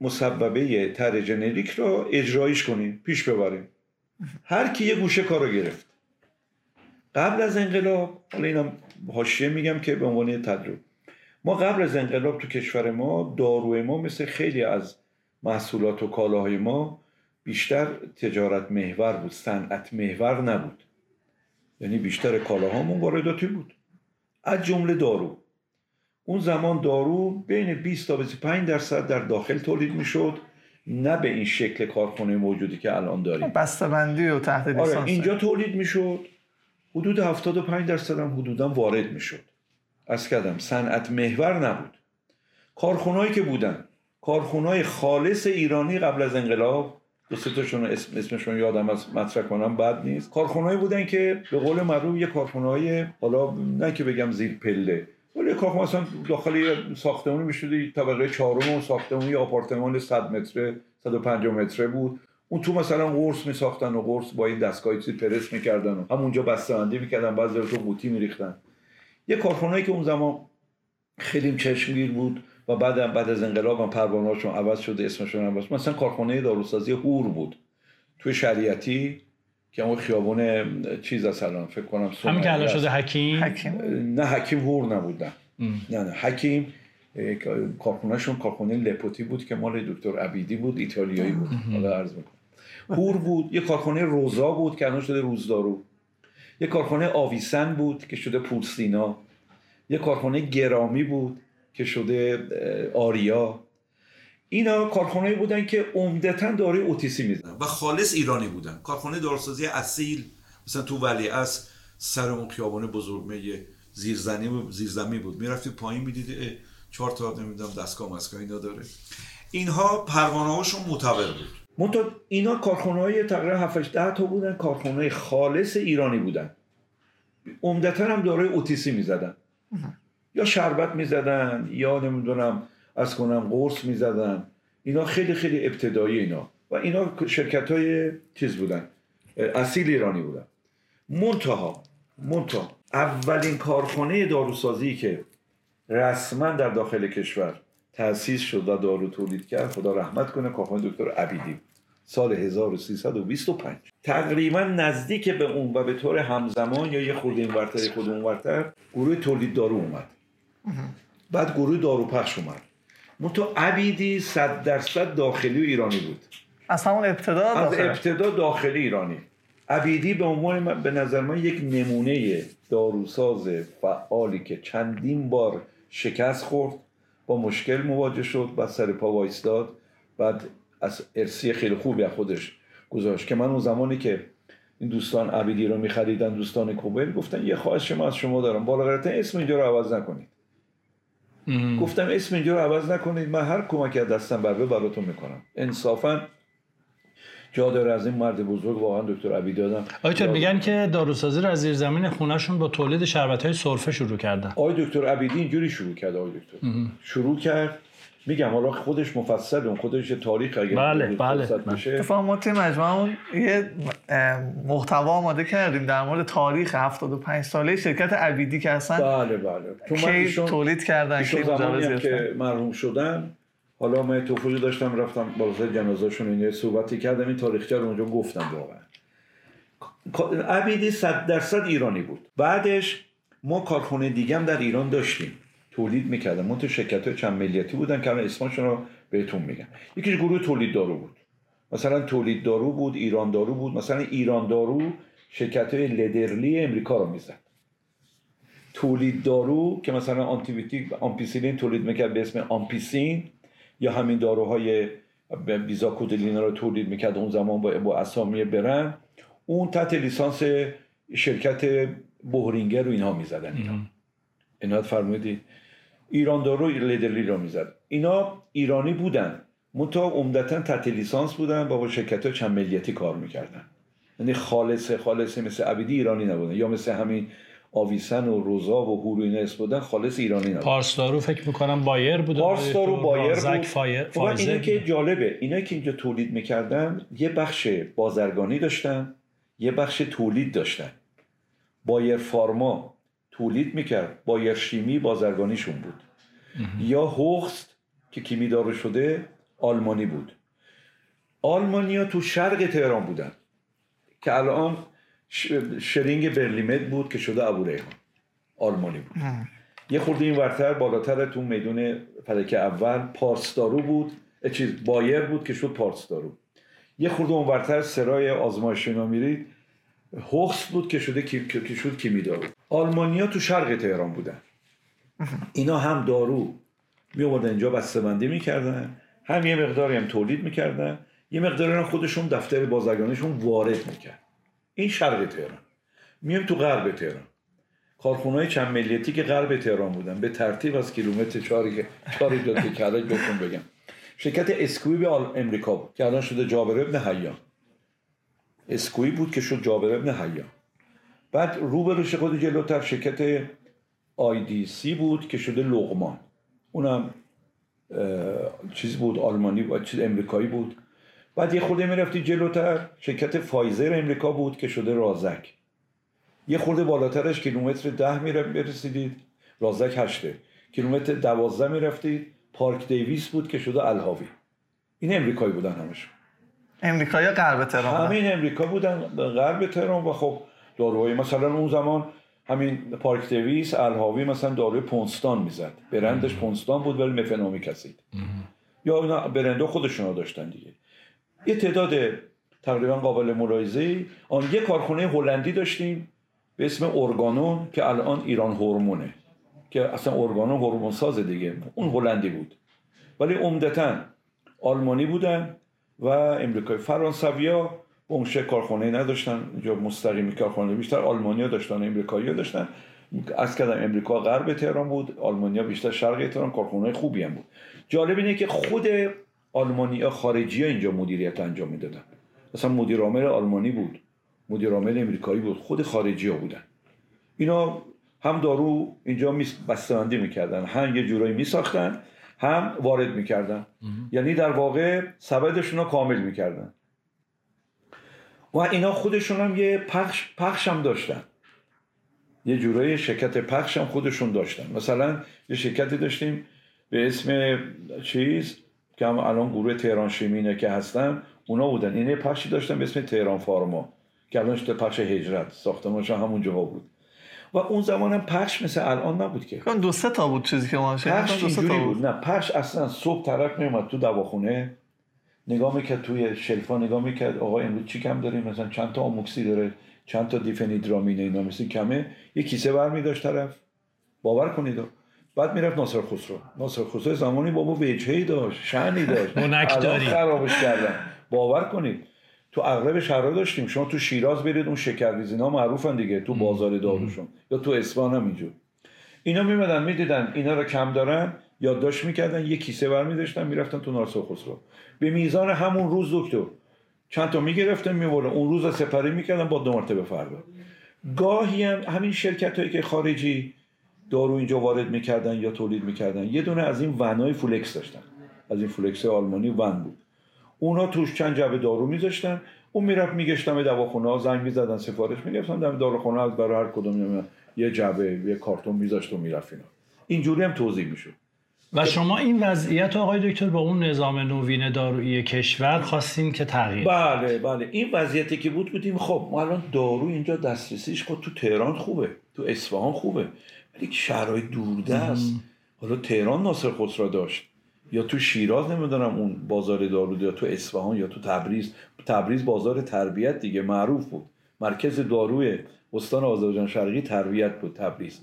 مسببه تر جنریک رو اجرایش کنیم پیش ببریم. هر کی یه گوشه کار رو گرفت. قبل از انقلاب حالا اینم حاشیه میگم که به عنوان تدریب. ما قبل از انقلاب تو کشور ما داروی ما مثل خیلی از محصولات و کالاهای ما بیشتر تجارت محور بود صنعت محور نبود. یعنی بیشتر کالاهامون وارداتی بود. از جمله دارو. اون زمان دارو بین 20 تا 25 درصد در داخل تولید می‌شد. نه به این شکل کارخانه موجودی که الان داریم. بندی و تحت آره اینجا تولید می‌شد. حدود 75 درصد هم حدودا وارد می‌شد. از کردم صنعت محور نبود. کارخونهایی که بودن کارخونهای خالص ایرانی قبل از انقلاب دو سه تاشون اسم اسمشون یادم از مطرح کنم بد نیست. کارخونهایی بودن که به قول معروف یه کارخونهای حالا نه که بگم زیر پله ولی کارخونه مثلا داخل یه ساختمانی می‌شد طبقه چهارم و ساختمون یه آپارتمان 100 متره 150 متره بود. اون تو مثلا قرص میساختن و قرص با این دستگاه چیزی پرس می‌کردن و همونجا بسته‌بندی می‌کردن بعضی رو تو قوطی میریختن. یه کارخونه‌ای که اون زمان خیلی چشمگیر بود و بعد بعد از انقلاب هم پروانه‌هاشون عوض شده اسمشون عوض مثلا کارخانه داروسازی هور بود. توی شریعتی که اون خیابون چیز اصلا فکر کنم همین که الان شده حکیم؟ نه حکیم هور نبودن. نه نه حکیم کارخونهشون کارخونه لپوتی بود که مال دکتر عبیدی بود ایتالیایی بود. حالا عرض می‌کنم. هور بود یه کارخانه روزا بود که الان شده روزدارو. یه کارخانه آویسن بود که شده پولسینا. یه کارخانه گرامی بود که شده آریا. اینا کارخانه بودن که عمدتا داره اوتیسی می‌زنن و خالص ایرانی بودن. کارخانه دارسازی اصیل مثلا تو ولی از سر اون خیابان بزرگمه زیرزنی زیرزمی بود می‌رفتی پایین می‌دیدی چهار تا نمی‌دونم دستگاه مسکا اینا داره. اینها پروانه هاشون معتبر بود. منتها اینا کارخانه های تقریبا 7 تا بودن کارخانه خالص ایرانی بودن. عمدتا هم داره اوتیسی می‌زدن. یا شربت می‌زدن یا نمی‌دونم از کنم قرص می‌زدن. اینا خیلی خیلی ابتدایی اینا. و اینا شرکت های چیز بودن. اصیل ایرانی بودن. منتها منتها اولین کارخانه داروسازی که رسما در داخل کشور تأسیس شد و دارو تولید کرد خدا رحمت کنه کارخانه دکتر عبیدی. سال 1325 تقریبا نزدیک به اون و به طور همزمان یا یه خورده اینورتر یه خورده اونورتر گروه تولید دارو اومد. بعد گروه دارو پخش اومد. منتها عبیدی صد درصد داخلی و ایرانی بود. از همون ابتدا از ابتدا داخلی ایرانی. عبیدی به عنوان به نظر من یک نمونه داروساز فعالی که چندین بار شکست خورد با مشکل مواجه شد بعد سر پا وایستاد بعد از ارسی خیلی خوبی از خودش گذاشت. که من اون زمانی که این دوستان عبیدی رو میخریدن دوستان کوبل گفتن یه خواهش شما از شما دارم. بالا اسم اینجا رو عوض نکنید. گفتم اسم اینجا رو عوض نکنید. من هر کمک از دستم بر براتون می‌کنم. انصافا جا داره از این مرد بزرگ واقعا دکتر عبیدی دادم. آقای میگن که داروسازی رو از زیر زمین خونهشون با تولید شربت های سرفه شروع کردن. آقای دکتر عبیدی اینجوری شروع کرد آقای دکتر. شروع کرد. میگم حالا خودش مفصل اون خودش تاریخ اگه بله بله, بله. اتفاقا ما توی مجموعه یه محتوا آماده کردیم در مورد تاریخ 75 ساله شرکت عبیدی که هستن بله بله. کی تولید کردن کی زمانی که مرحوم شدن. حالا من توفیق داشتم رفتم بالاتر جنازه‌شون این صحبتی کردم. این تاریخچه رو اونجا گفتم واقعا. عبیدی 100 درصد ایرانی بود. بعدش ما کارخونه دیگه هم در ایران داشتیم. تولید می‌کردن. من تو شرکت های چند ملیتی بودن که الان اسمشون رو بهتون میگم. یکیش گروه تولید دارو بود. مثلا تولید دارو بود ایران دارو بود. مثلا ایران دارو شرکت های لدرلی امریکا رو می‌زد. تولید دارو که مثلا آنتیبیوتیک آمپیسیلین تولید می‌کرد به اسم آمپیسین یا همین داروهای بیزاکودیل اینا رو تولید می‌کرد اون زمان با, با اسامی برند اون تحت لیسانس شرکت بوهرینگر رو اینها می‌زدن. اینا اینا فرمودید؟ ایران دارو لدرلی رو می‌زد. اینا ایرانی بودن. منتها عمدتا تحت لیسانس بودن و با شرکت های چند ملیتی کار می‌کردن. یعنی خالصه خالصه مثل عبیدی ایرانی نبودن. یا مثل همین آویسن و روزا و هورو اینا بودن خالص ایرانی نبود پارسدارو فکر می‌کنم بایر بود. پارسدارو بایر بود. فایزر اینا که جالبه. اینا که اینجا تولید می‌کردن یه بخش بازرگانی داشتن یه بخش تولید داشتن. بایر فارما تولید می‌کرد بایر شیمی بازرگانیشون بود. یا هوخست که کیمیدار شده آلمانی بود. آلمانیا تو شرق تهران بودن که الان شرینگ برلیمت بود که شده ابو ریحان. آلمانی بود. یه خورده این ورتر بالاتر تو میدون فلک اول پارسدارو بود. چیز بایر بود که شد پارسدارو یه خورده اون ورتر سرای آزمایش میرید. هوخس بود که شده که شد کیمیدارو آلمانیا تو شرق تهران بودن. اینا هم دارو می آوردن اینجا بسته بندی می‌کردن. هم یه مقداری هم تولید می‌کردن. یه مقداری خودشون دفتر بازرگانیشون وارد می‌کرد. این شرق تهران. میام تو غرب تهران. کارخونه چند ملیتی که غرب تهران بودن. به ترتیب از کیلومتر چاری که چاری دو بهتون بگم. شرکت اسکوئیب امریکا بود. که الان شده جابر ابن حیان اسکوئیب بود که شد جابر ابن حیان. بعد روبروش خود جلوتر شرکت آی دی سی بود که شده لقمان اونم چیز بود آلمانی بود چیز امریکایی بود. بعد یه خورده می‌رفتی جلوتر شرکت فایزر امریکا بود که شده رازک. یه خورده بالاترش کیلومتر ده می‌رسیدید. رازک هشته. کیلومتر دوازده می‌رفتید. پارک دیویس بود که شده الهاوی. این امریکایی بودن همشون. امریکایی غرب تهران همین امریکا بودن غرب تهران و خب داروهای مثلا اون زمان همین پارک دیویس الهاوی مثلا داروی پونستان می‌زد. برندش پونستان بود ولی مفنومی کسید یا برنده خودشون داشتن دیگه. یه تعداد تقریبا قابل ملاحظه آن یه کارخونه هلندی داشتیم به اسم ارگانون که الان ایران هورمونه. که اصلا ارگانون هورمون ساز دیگه. اون هلندی بود. ولی عمدتا آلمانی بودن. و امریکای فرانسویا اون کارخونه نداشتن اینجا مستقیمی کارخانه بیشتر آلمانیا داشتن امریکایی داشتن. از کردم امریکا غرب تهران بود آلمانیا بیشتر شرق تهران کارخونه خوبی هم بود. جالب اینه که خود آلمانیا خارجی ها اینجا مدیریت انجام می‌دادن. مثلا مدیر عامل آلمانی بود مدیر عامل امریکایی بود خود خارجی ها بودن. اینا هم دارو اینجا بسته‌بندی می‌کردن هم یه جورایی میساختن. هم وارد می‌کردن. یعنی در واقع سبدشون رو کامل می‌کردن. و اینا خودشون هم یه پخش, پخش هم داشتن. یه جورایی شرکت پخش هم خودشون داشتن. مثلا یه شرکتی داشتیم به اسم چیز که هم الان گروه تهران شیمینه که هستن اونا بودن. اینه پخشی داشتن به اسم تهران فارما که الان شده پخش هجرت. ساختمانش همون جاها بود. و اون زمان هم پخش مثل الان نبود که. دو سه تا بود چیزی که ما پخش اینجوری بود. نه پخش اصلا صبح طرف میومد تو دواخونه نگاه می‌کرد توی شلفا نگاه می‌کرد آقا امروز چی کم داریم؟ مثلا چند تا آموکسی داره؟ چند تا دیفنیدرامین اینا مثل کمه؟ یه کیسه برمی داشت طرف. باور کنید. بعد می‌رفت ناصر خسرو. ناصر خسرو زمانی بابا وجهی داشت شعنی داشت. خرابش کردن. باور کنید. تو اغلب شهرها داشتیم. شما تو شیراز برید اون شکرریزینا معروفن دیگه تو بازار داروشون یا تو اصفهان هم اینجور. اینا میمدن می‌دیدن اینا رو کم دارن یادداشت می‌کردن یه کیسه برمیداشتن می‌رفتن تو ناصر خسرو. به میزان همون روز دکتر چند تا می‌گرفتن میبردن. اون روز سپری می‌کردن با دو مرتبه فردا گاهی هم همین شرکت هایی که خارجی دارو اینجا وارد می‌کردن یا تولید می‌کردن یه دونه از این ونای فولکس داشتن. از این فولکس آلمانی ون بود. اونا توش چند جبه دارو میذاشتن. اون می‌رفت میگشتم دواخونه ها زنگ می‌زدن سفارش می‌گرفتن. در داروخونه از برای هر کدوم یه جبه یه کارتون میذاشت و می‌رفت اینا. اینجوری هم توضیح می‌شد. و شما این وضعیت آقای دکتر با اون نظام نوین دارویی کشور خواستین که تغییر بله بله. این وضعیتی که بود بودیم خب ما الان دارو اینجا دسترسیش خود تو تهران خوبه تو اصفهان خوبه. ولی شهرهای دوردست. حالا تهران ناصر خسرو داشت. یا تو شیراز نمی‌دونم اون بازار دارو یا تو اصفهان یا تو تبریز. تبریز بازار تربیت دیگه معروف بود. مرکز داروی استان آذربایجان شرقی تربیت بود تبریز.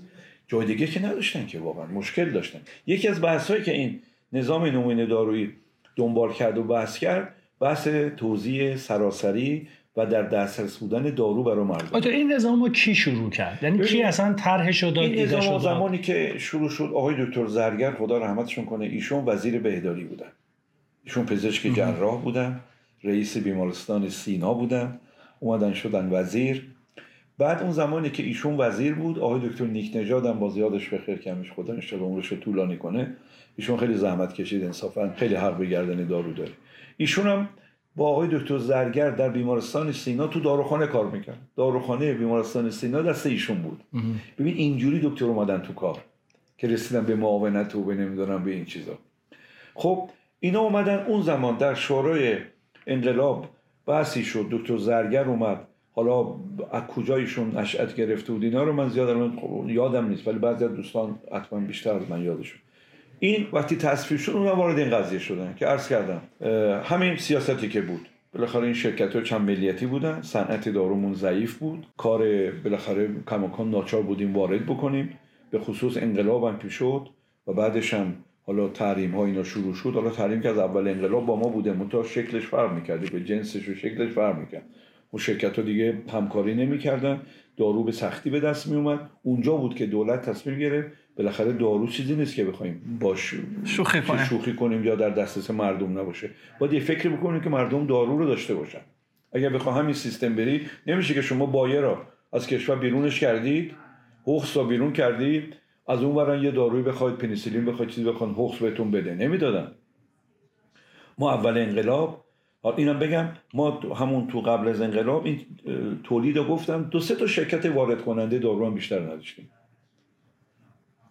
جای دیگه که نداشتن که واقعا مشکل داشتن. یکی از بحثایی که این نظام نمونه دارویی دنبال کرد و بحث کرد بحث توزیع سراسری و در دسترس بودن دارو برای مردم. این نظام رو کی شروع کرد؟ یعنی کی اصلا طرحش داد این نظام زمانی که شروع شد آقای دکتر زرگر خدا رحمتشون کنه ایشون وزیر بهداری بودن. ایشون پزشک جراح بودن رئیس بیمارستان سینا بودن اومدن شدن وزیر. بعد اون زمانی که ایشون وزیر بود آقای دکتر نیک نژاد هم باز یادش بخیر کمش خدا ان عمرش رو طولانی کنه. ایشون خیلی زحمت کشید انصافا خیلی حق به گردن دارو داره. ایشون هم با آقای دکتر زرگر در بیمارستان سینا تو داروخانه کار می‌کرد. داروخانه بیمارستان سینا دست ایشون بود. ببین اینجوری دکتر اومدن تو کار که رسیدن به معاونت و به نمی‌دونم به این چیزا. خب اینا اومدن اون زمان در شورای انقلاب بحثی شد. دکتر زرگر اومد. حالا از کجایشون نشأت گرفته بود؟ اینا رو من زیاد یادم نیست ولی بعضی از دوستان حتما بیشتر از من یادشون. این وقتی تصفیه شد اون وارد این قضیه شدن که عرض کردم همین سیاستی که بود. بالاخره این شرکت ها چند ملیتی بودن صنعت دارومون ضعیف بود. کار بالاخره کماکان ناچار بودیم وارد بکنیم. به خصوص انقلاب هم پیش شد و بعدش هم حالا تحریم ها اینا شروع شد. حالا تحریم که از اول انقلاب با ما بوده. منتها شکلش فرق می‌کرده. به جنسش و شکلش فرق می‌کرد. اون شرکت ها دیگه همکاری نمی‌کردن. دارو به سختی به دست می اومد اونجا بود که دولت تصمیم گرفت بالاخره دارو چیزی نیست که بخوایم باش شوخی کنیم. شوخی کنیم یا در دسترس مردم نباشه. باید یه فکر بکنیم که مردم دارو رو داشته باشن. اگر بخوام همین سیستم بری نمیشه که شما بایه را از کشور بیرونش کردید حقوق را بیرون کردید از اون برن یه داروی بخواید پنیسیلین بخواید چیزی بخواید حقوق بهتون بده. نمی‌دادن. ما اول انقلاب اینم بگم ما همون تو قبل از انقلاب این تولید گفتم دو سه تا شرکت وارد کننده دارو هم بیشتر نداشتیم.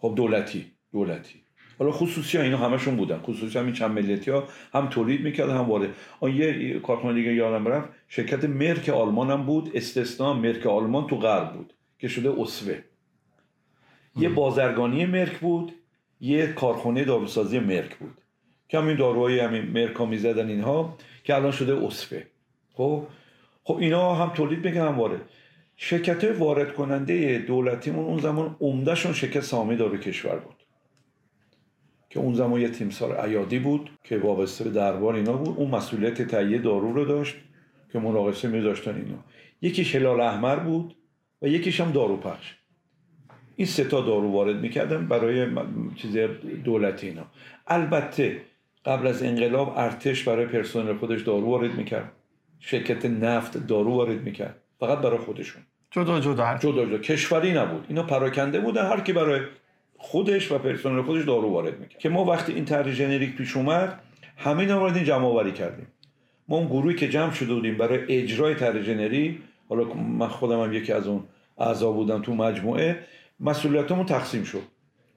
خب دولتی دولتی. حالا خصوصی ها اینا همشون بودن. خصوصی همین چند ملیتی ها هم تولید می‌کرد هم وارد. آن یه کارخانه دیگه یادم رفت شرکت مرک آلمان هم بود. استثنا مرک آلمان تو غرب بود که شده اسوه. یه بازرگانی مرک بود یه کارخانه داروسازی مرک بود. که همین داروهای همین مرکا می‌زدن اینها که الان شده اصفه خب؟ خب اینا هم تولید می‌کنن هم وارد. شرکت وارد کننده دولتیمون اون زمان عمدهشون شرکت سامی دارو کشور بود. که اون زمان یه تیمسار عیادی بود که وابسته به دربار اینا بود. اون مسئولیت تهیه دارو رو داشت که مناقصه میذاشتن اینا. یکیش هلال احمر بود و یکیش هم دارو پخش. این سه تا دارو وارد می‌کردن برای چیز دولتی اینا. البته قبل از انقلاب ارتش برای پرسنل خودش دارو وارد می‌کرد. شرکت نفت دارو وارد می‌کرد. فقط برای خودشون. جدا جدا. جدا جدا. کشوری نبود. اینا پراکنده بودن هر کی برای خودش و پرسنل خودش دارو وارد می‌کرد. که ما وقتی این طرح ژنریک پیش اومد همه اینا وارد این جمع آوری کردیم. ما اون گروهی که جمع شده بودیم برای اجرای طرح ژنریک حالا من خودم هم یکی از اون اعضا بودم تو مجموعه مسئولیتمون تقسیم شد.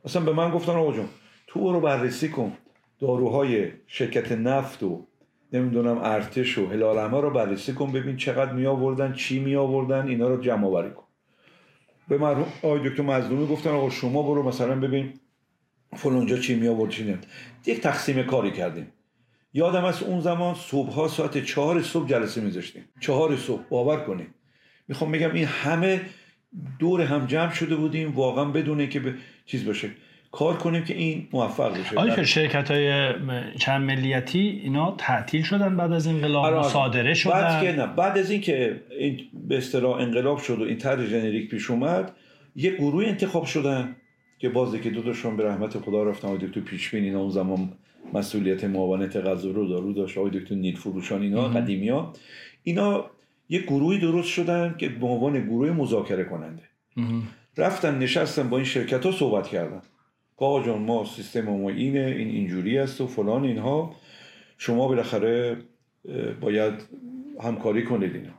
مثلا به من گفتن آقا تو رو بررسی کن داروهای شرکت نفت و نمی‌دونم ارتش و هلال رو بررسی کن ببین چقدر می آوردن چی می آوردن اینا رو جمع آوری کن. به مرحوم آقای دکتر مظلومی گفتن آقا شما برو مثلا ببین فلانجا چی می آورد چی یک تقسیم کاری کردیم. یادم از اون زمان صبح ها ساعت چهار صبح جلسه میذاشتیم. چهار صبح. باور کنیم می‌خوام بگم این همه دور هم جمع شده بودیم واقعا بدون که به چیز باشه. کار کنیم که این موفق بشه. آیا شرکت های چند ملیتی اینا تعطیل شدن بعد از انقلاب آره صادره شدن بعد که نه. بعد از اینکه این به اصطلاح انقلاب شد و این طرح ژنریک پیش اومد یه گروه انتخاب شدن که بازی که دو تاشون به رحمت خدا رفتن. آقای دکتر پیشبین اینا اون زمان مسئولیت معاونت غذا رو دارو داشت. آقای دکتر نیل فروشان اینا قدیمی ها اینا یه گروهی درست شدن که به عنوان گروه مذاکره کننده. رفتن نشستن با این شرکت ها صحبت کردن. آقا جان ما سیستم ما اینه این اینجوری است و فلان اینها. شما بالاخره باید همکاری کنید اینا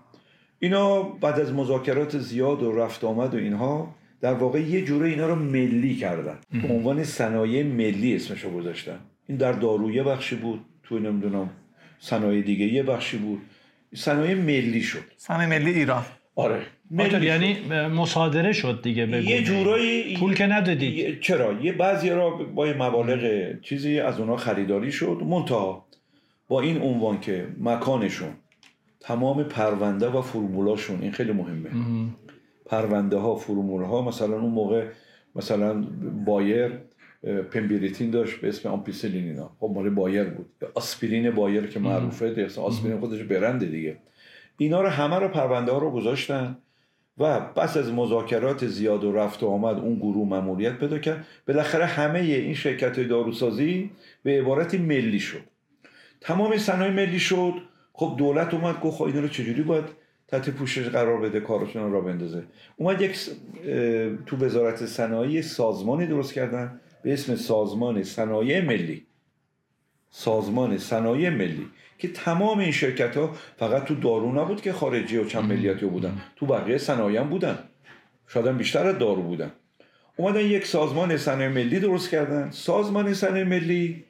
اینا بعد از مذاکرات زیاد و رفت آمد و اینها در واقع یه جوره اینا رو ملی کردن. به عنوان صنایع ملی اسمشو گذاشتن. این در دارو یه بخشی بود توی نمی‌دونم صنایع دیگه یه بخشی بود. صنایع ملی شد. صنایع ملی ایران. آره. یعنی مصادره شد دیگه بگو یه جورایی پول که ندادید. چرا؟ یه بعضی را با مبالغ چیزی از اونا خریداری شد. منتها با این عنوان که مکانشون تمام پرونده و فرمولاشون این خیلی مهمه. پرونده ها فرمول ها مثلا اون موقع مثلا بایر پمبریتین داشت به اسم آمپیسیلین اینا. خب مال بایر بود. آسپرین بایر که معروفه آسپرین خودش برنده دیگه. اینا رو همه رو پرونده ها رو گذاشتن. و پس از مذاکرات زیاد و رفت و آمد اون گروه ماموریت پیدا کرد. بالاخره همه این شرکت های داروسازی به عبارتی ملی شد. تمام صنایع ملی شد. خب دولت اومد گفت خب اینا رو چجوری باید تحت پوشش قرار بده کارشون را بندازه. اومد یک تو وزارت صنایع سازمانی درست کردن به اسم سازمان صنایع ملی. سازمان صنایع ملی. که تمام این شرکت ها فقط تو دارو نبود که خارجی و چند ملیتی بودن. تو بقیه صنایع بودن. شاید بیشتر از دارو بودن. اومدن یک سازمان صنایع ملی درست کردن. سازمان صنایع ملی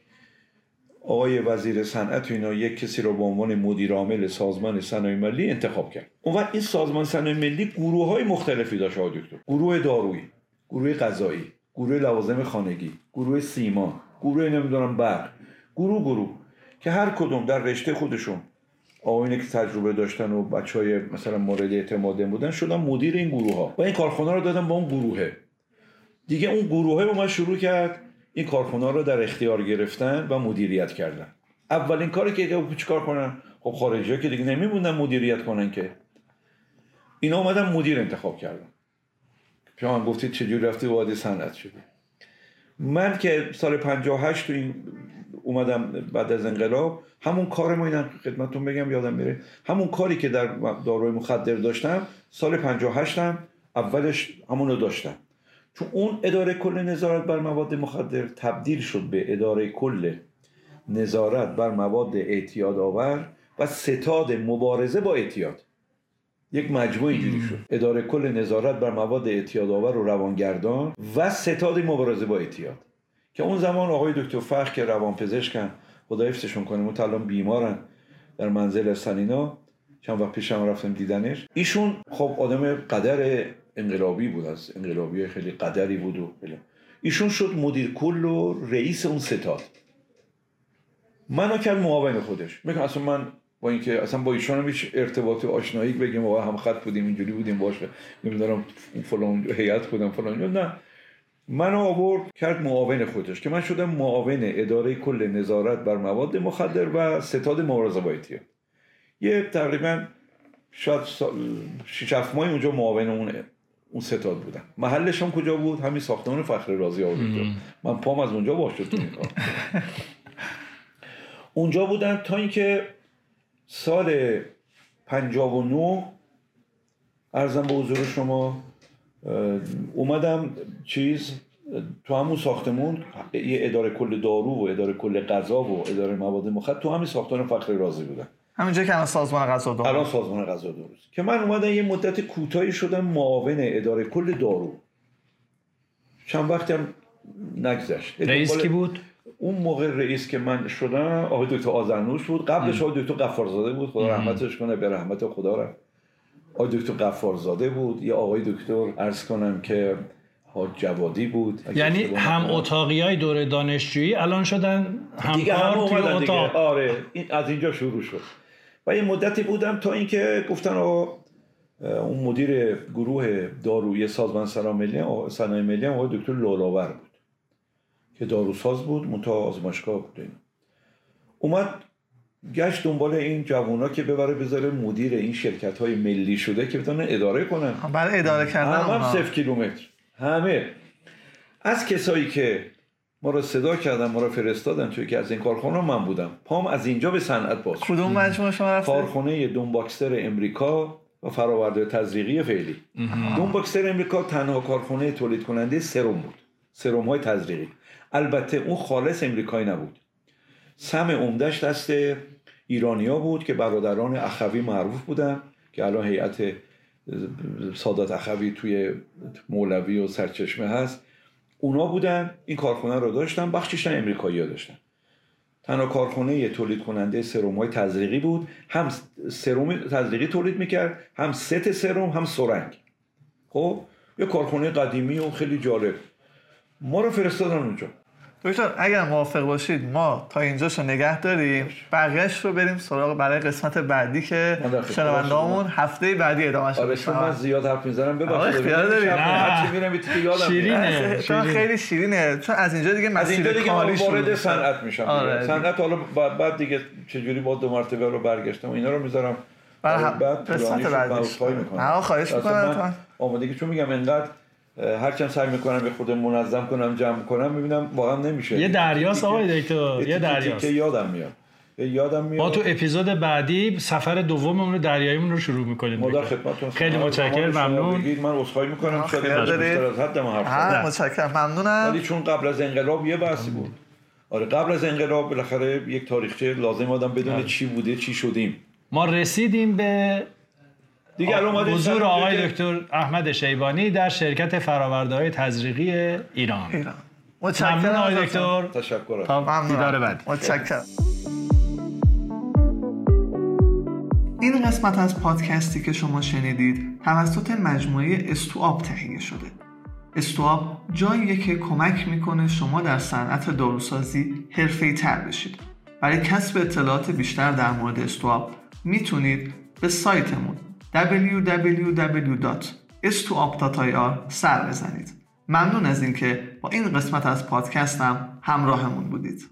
آقای وزیر صنعت اینا یک کسی رو به عنوان مدیر عامل سازمان صنایع ملی انتخاب کرد. اون وقت این سازمان صنایع ملی گروه های مختلفی داشت آقای دکتر. گروه دارویی گروه غذایی گروه لوازم خانگی گروه سیما گروه نمی‌دونم برق گروه گروه. که هر کدوم در رشته خودشون آقایونی که تجربه داشتن و بچه های مثلا مورد اعتماد بودن شدن مدیر این گروه ها و این کارخانه رو دادن با اون گروهه. دیگه اون گروه های اومد شروع کرد این کارخونه رو در اختیار گرفتن و مدیریت کردن. اولین کاری که چیکار کنن؟ خب خارجی ها که دیگه نمیموندن مدیریت کنن که. اینا اومدن مدیر انتخاب کردن. شما گفتید چجوری رفتی؟ وارد صنعت شده من که سال 58 تو این اومدم بعد از انقلاب. همون کار ما اینا خدمتتون بگم یادم میره. همون کاری که در داروی مخدر داشتم سال 58 هم اولش همون رو داشتم. چون اون اداره کل نظارت بر مواد مخدر تبدیل شد به اداره کل نظارت بر مواد اعتیاد آور و ستاد مبارزه با اعتیاد. یک مجموعه اینجوری شد. اداره کل نظارت بر مواد اعتیاد آور و روانگردان و ستاد مبارزه با اعتیاد. که اون زمان آقای دکتر فخر که روانپزشکن خدا حفظشون کنه اون بیمارن در منزل سنینا. چند وقت پیشم رفتم دیدنش. ایشون خب آدم قدر انقلابی بود از انقلابی خیلی قدری بود و خیلی. ایشون شد مدیر کل و رئیس اون ستاد منو کرد معاون خودش. میگم اصلا من با اینکه اصلا با ایشون هم هیچ ارتباط آشنایی بگیم و هم خط بودیم اینجوری بودیم باشه. نمی‌دونم فلان هیئت بودم فلان نه. منو آورد کرد معاون خودش که من شدم معاون اداره کل نظارت بر مواد مخدر و ستاد مبارزه با یه تقریبا شاید 6 7 ماه اونجا معاون اون اون ستاد بودم. محلش هم کجا بود؟ همین ساختمان فخر رازی آورد. من پام از اونجا باشه تو اونجا بودن تا اینکه سال 59 ارزم به حضور شما اومدم چیز تو همون ساختمون یه اداره کل دارو و اداره کل غذا و اداره مواد مخدر تو همین ساختمان فخر رازی بودن. همینجا که الان سازمان غذا دارو الان سازمان غذا دارو که من اومدم یه مدت کوتاهی شدم معاون اداره کل دارو. چند وقتی هم نگذشت. رئیس کی بود؟ اون موقع رئیس که من شدم آقای دکتر آزرنوش بود. قبلش آقای دکتر قفارزاده بود. خدا رحمتش کنه به رحمت خدا رفت. آقای دکتر قفارزاده بود. یا آقای دکتر ارز کنم که جوادی بود. یعنی هم اتاقی های دور دانشجویی الان شدن هم دیگه هم اومدن دیگه. آره این از اینجا شروع شد. و یه مدتی بودم تا اینکه گفتن اون مدیر گروه دارویی سازمان صنایع ملی آقای دکتر لولاور بود که داروساز بود منتها آزمایشگاه بود. اومد گشت دنبال این جوونا که ببره بذاره مدیر این شرکت های ملی شده که بتونن اداره کنن. برای اداره کردن همه هم صفر کیلومتر. همه. از کسایی که ما رو صدا کردن ما رو فرستادن توی که از این کارخانه من بودم. پام از اینجا به صنعت باز کدوم مجموعه شما رفته کارخانه دونباکستر امریکا و فراورده تزریقی فعلی. دونباکستر امریکا تنها کارخانه تولید کننده سرم بود. سرم های تزریقی. البته اون خالص امریکایی نبود. سم عمدش دست ایرانیا بود که برادران اخوی معروف بودن که الان هیئت سادات اخوی توی مولوی و سرچشمه هست. اونا بودن این کارخونه رو داشتن بخشش امریکایی ها داشتن. تنها کارخونه تولید کننده سرم های تزریقی بود. هم سرم تزریقی تولید می‌کرد هم ست سرم هم سرنگ. خب؟ یه کارخونه قدیمی و خیلی جالب. ما رو فرستادن اونجا. دکتر اگر موافق باشید ما تا اینجاشو نگه داریم. بقیهش رو بریم سراغ برای قسمت بعدی که شنوندهامون هفته بعدی ادامهش آره چون من زیاد حرف می‌زنم ببخشید. اختیار داریم. هرچی میرم یادم شیرینه چون خیلی شیرینه. چون از اینجا دیگه از اینجا دیگه کاری وارد صنعت میشم آره صنعت حالا بعد دیگه چجوری با دو مرتبه رو برگشتم اینا رو می‌ذارم. بعد قسمت بعدی نه خواهش می‌کنم آمادگی چون میگم انقدر هرچند سعی می‌کنم به خودم منظم کنم جمع کنم می‌بینم واقعا نمیشه. یه دریاست آقای دکتر یه دریاست. که یادم میاد. یادم ما میاد تو اپیزود بعدی سفر دوممون رو دریاییمون رو شروع می‌کنیم ما در خدمتتون. خیلی متشکرم ممنون. بگید من عذرخواهی می‌کنم. شاید. بیشتر از حد من حرف. متشکرم. ممنونم. ولی چون قبل از انقلاب یه بحثی بود. آره قبل از انقلاب بالاخره یک تاریخچه لازم آدم بدونه چی بوده چی شدیم. ما رسیدیم به دیگه الان اومده حضور آقای دکتر احمد شیبانی در شرکت فراورده های تزریقی ایران. ایران. ممنون متشکرم آقای. دکتر. تشکر تا. دیدار بعدی. متشکرم. این قسمت از پادکستی که شما شنیدید توسط مجموعه استوآب تهیه شده. استوآب جاییه که کمک می‌کنه شما در صنعت داروسازی حرفه‌ای تر بشید. برای کسب اطلاعات بیشتر در مورد استوآب می‌تونید به سایتمون www.stoop.ir سر بزنید. ممنون از اینکه با این قسمت از پادکستم همراهمون بودید.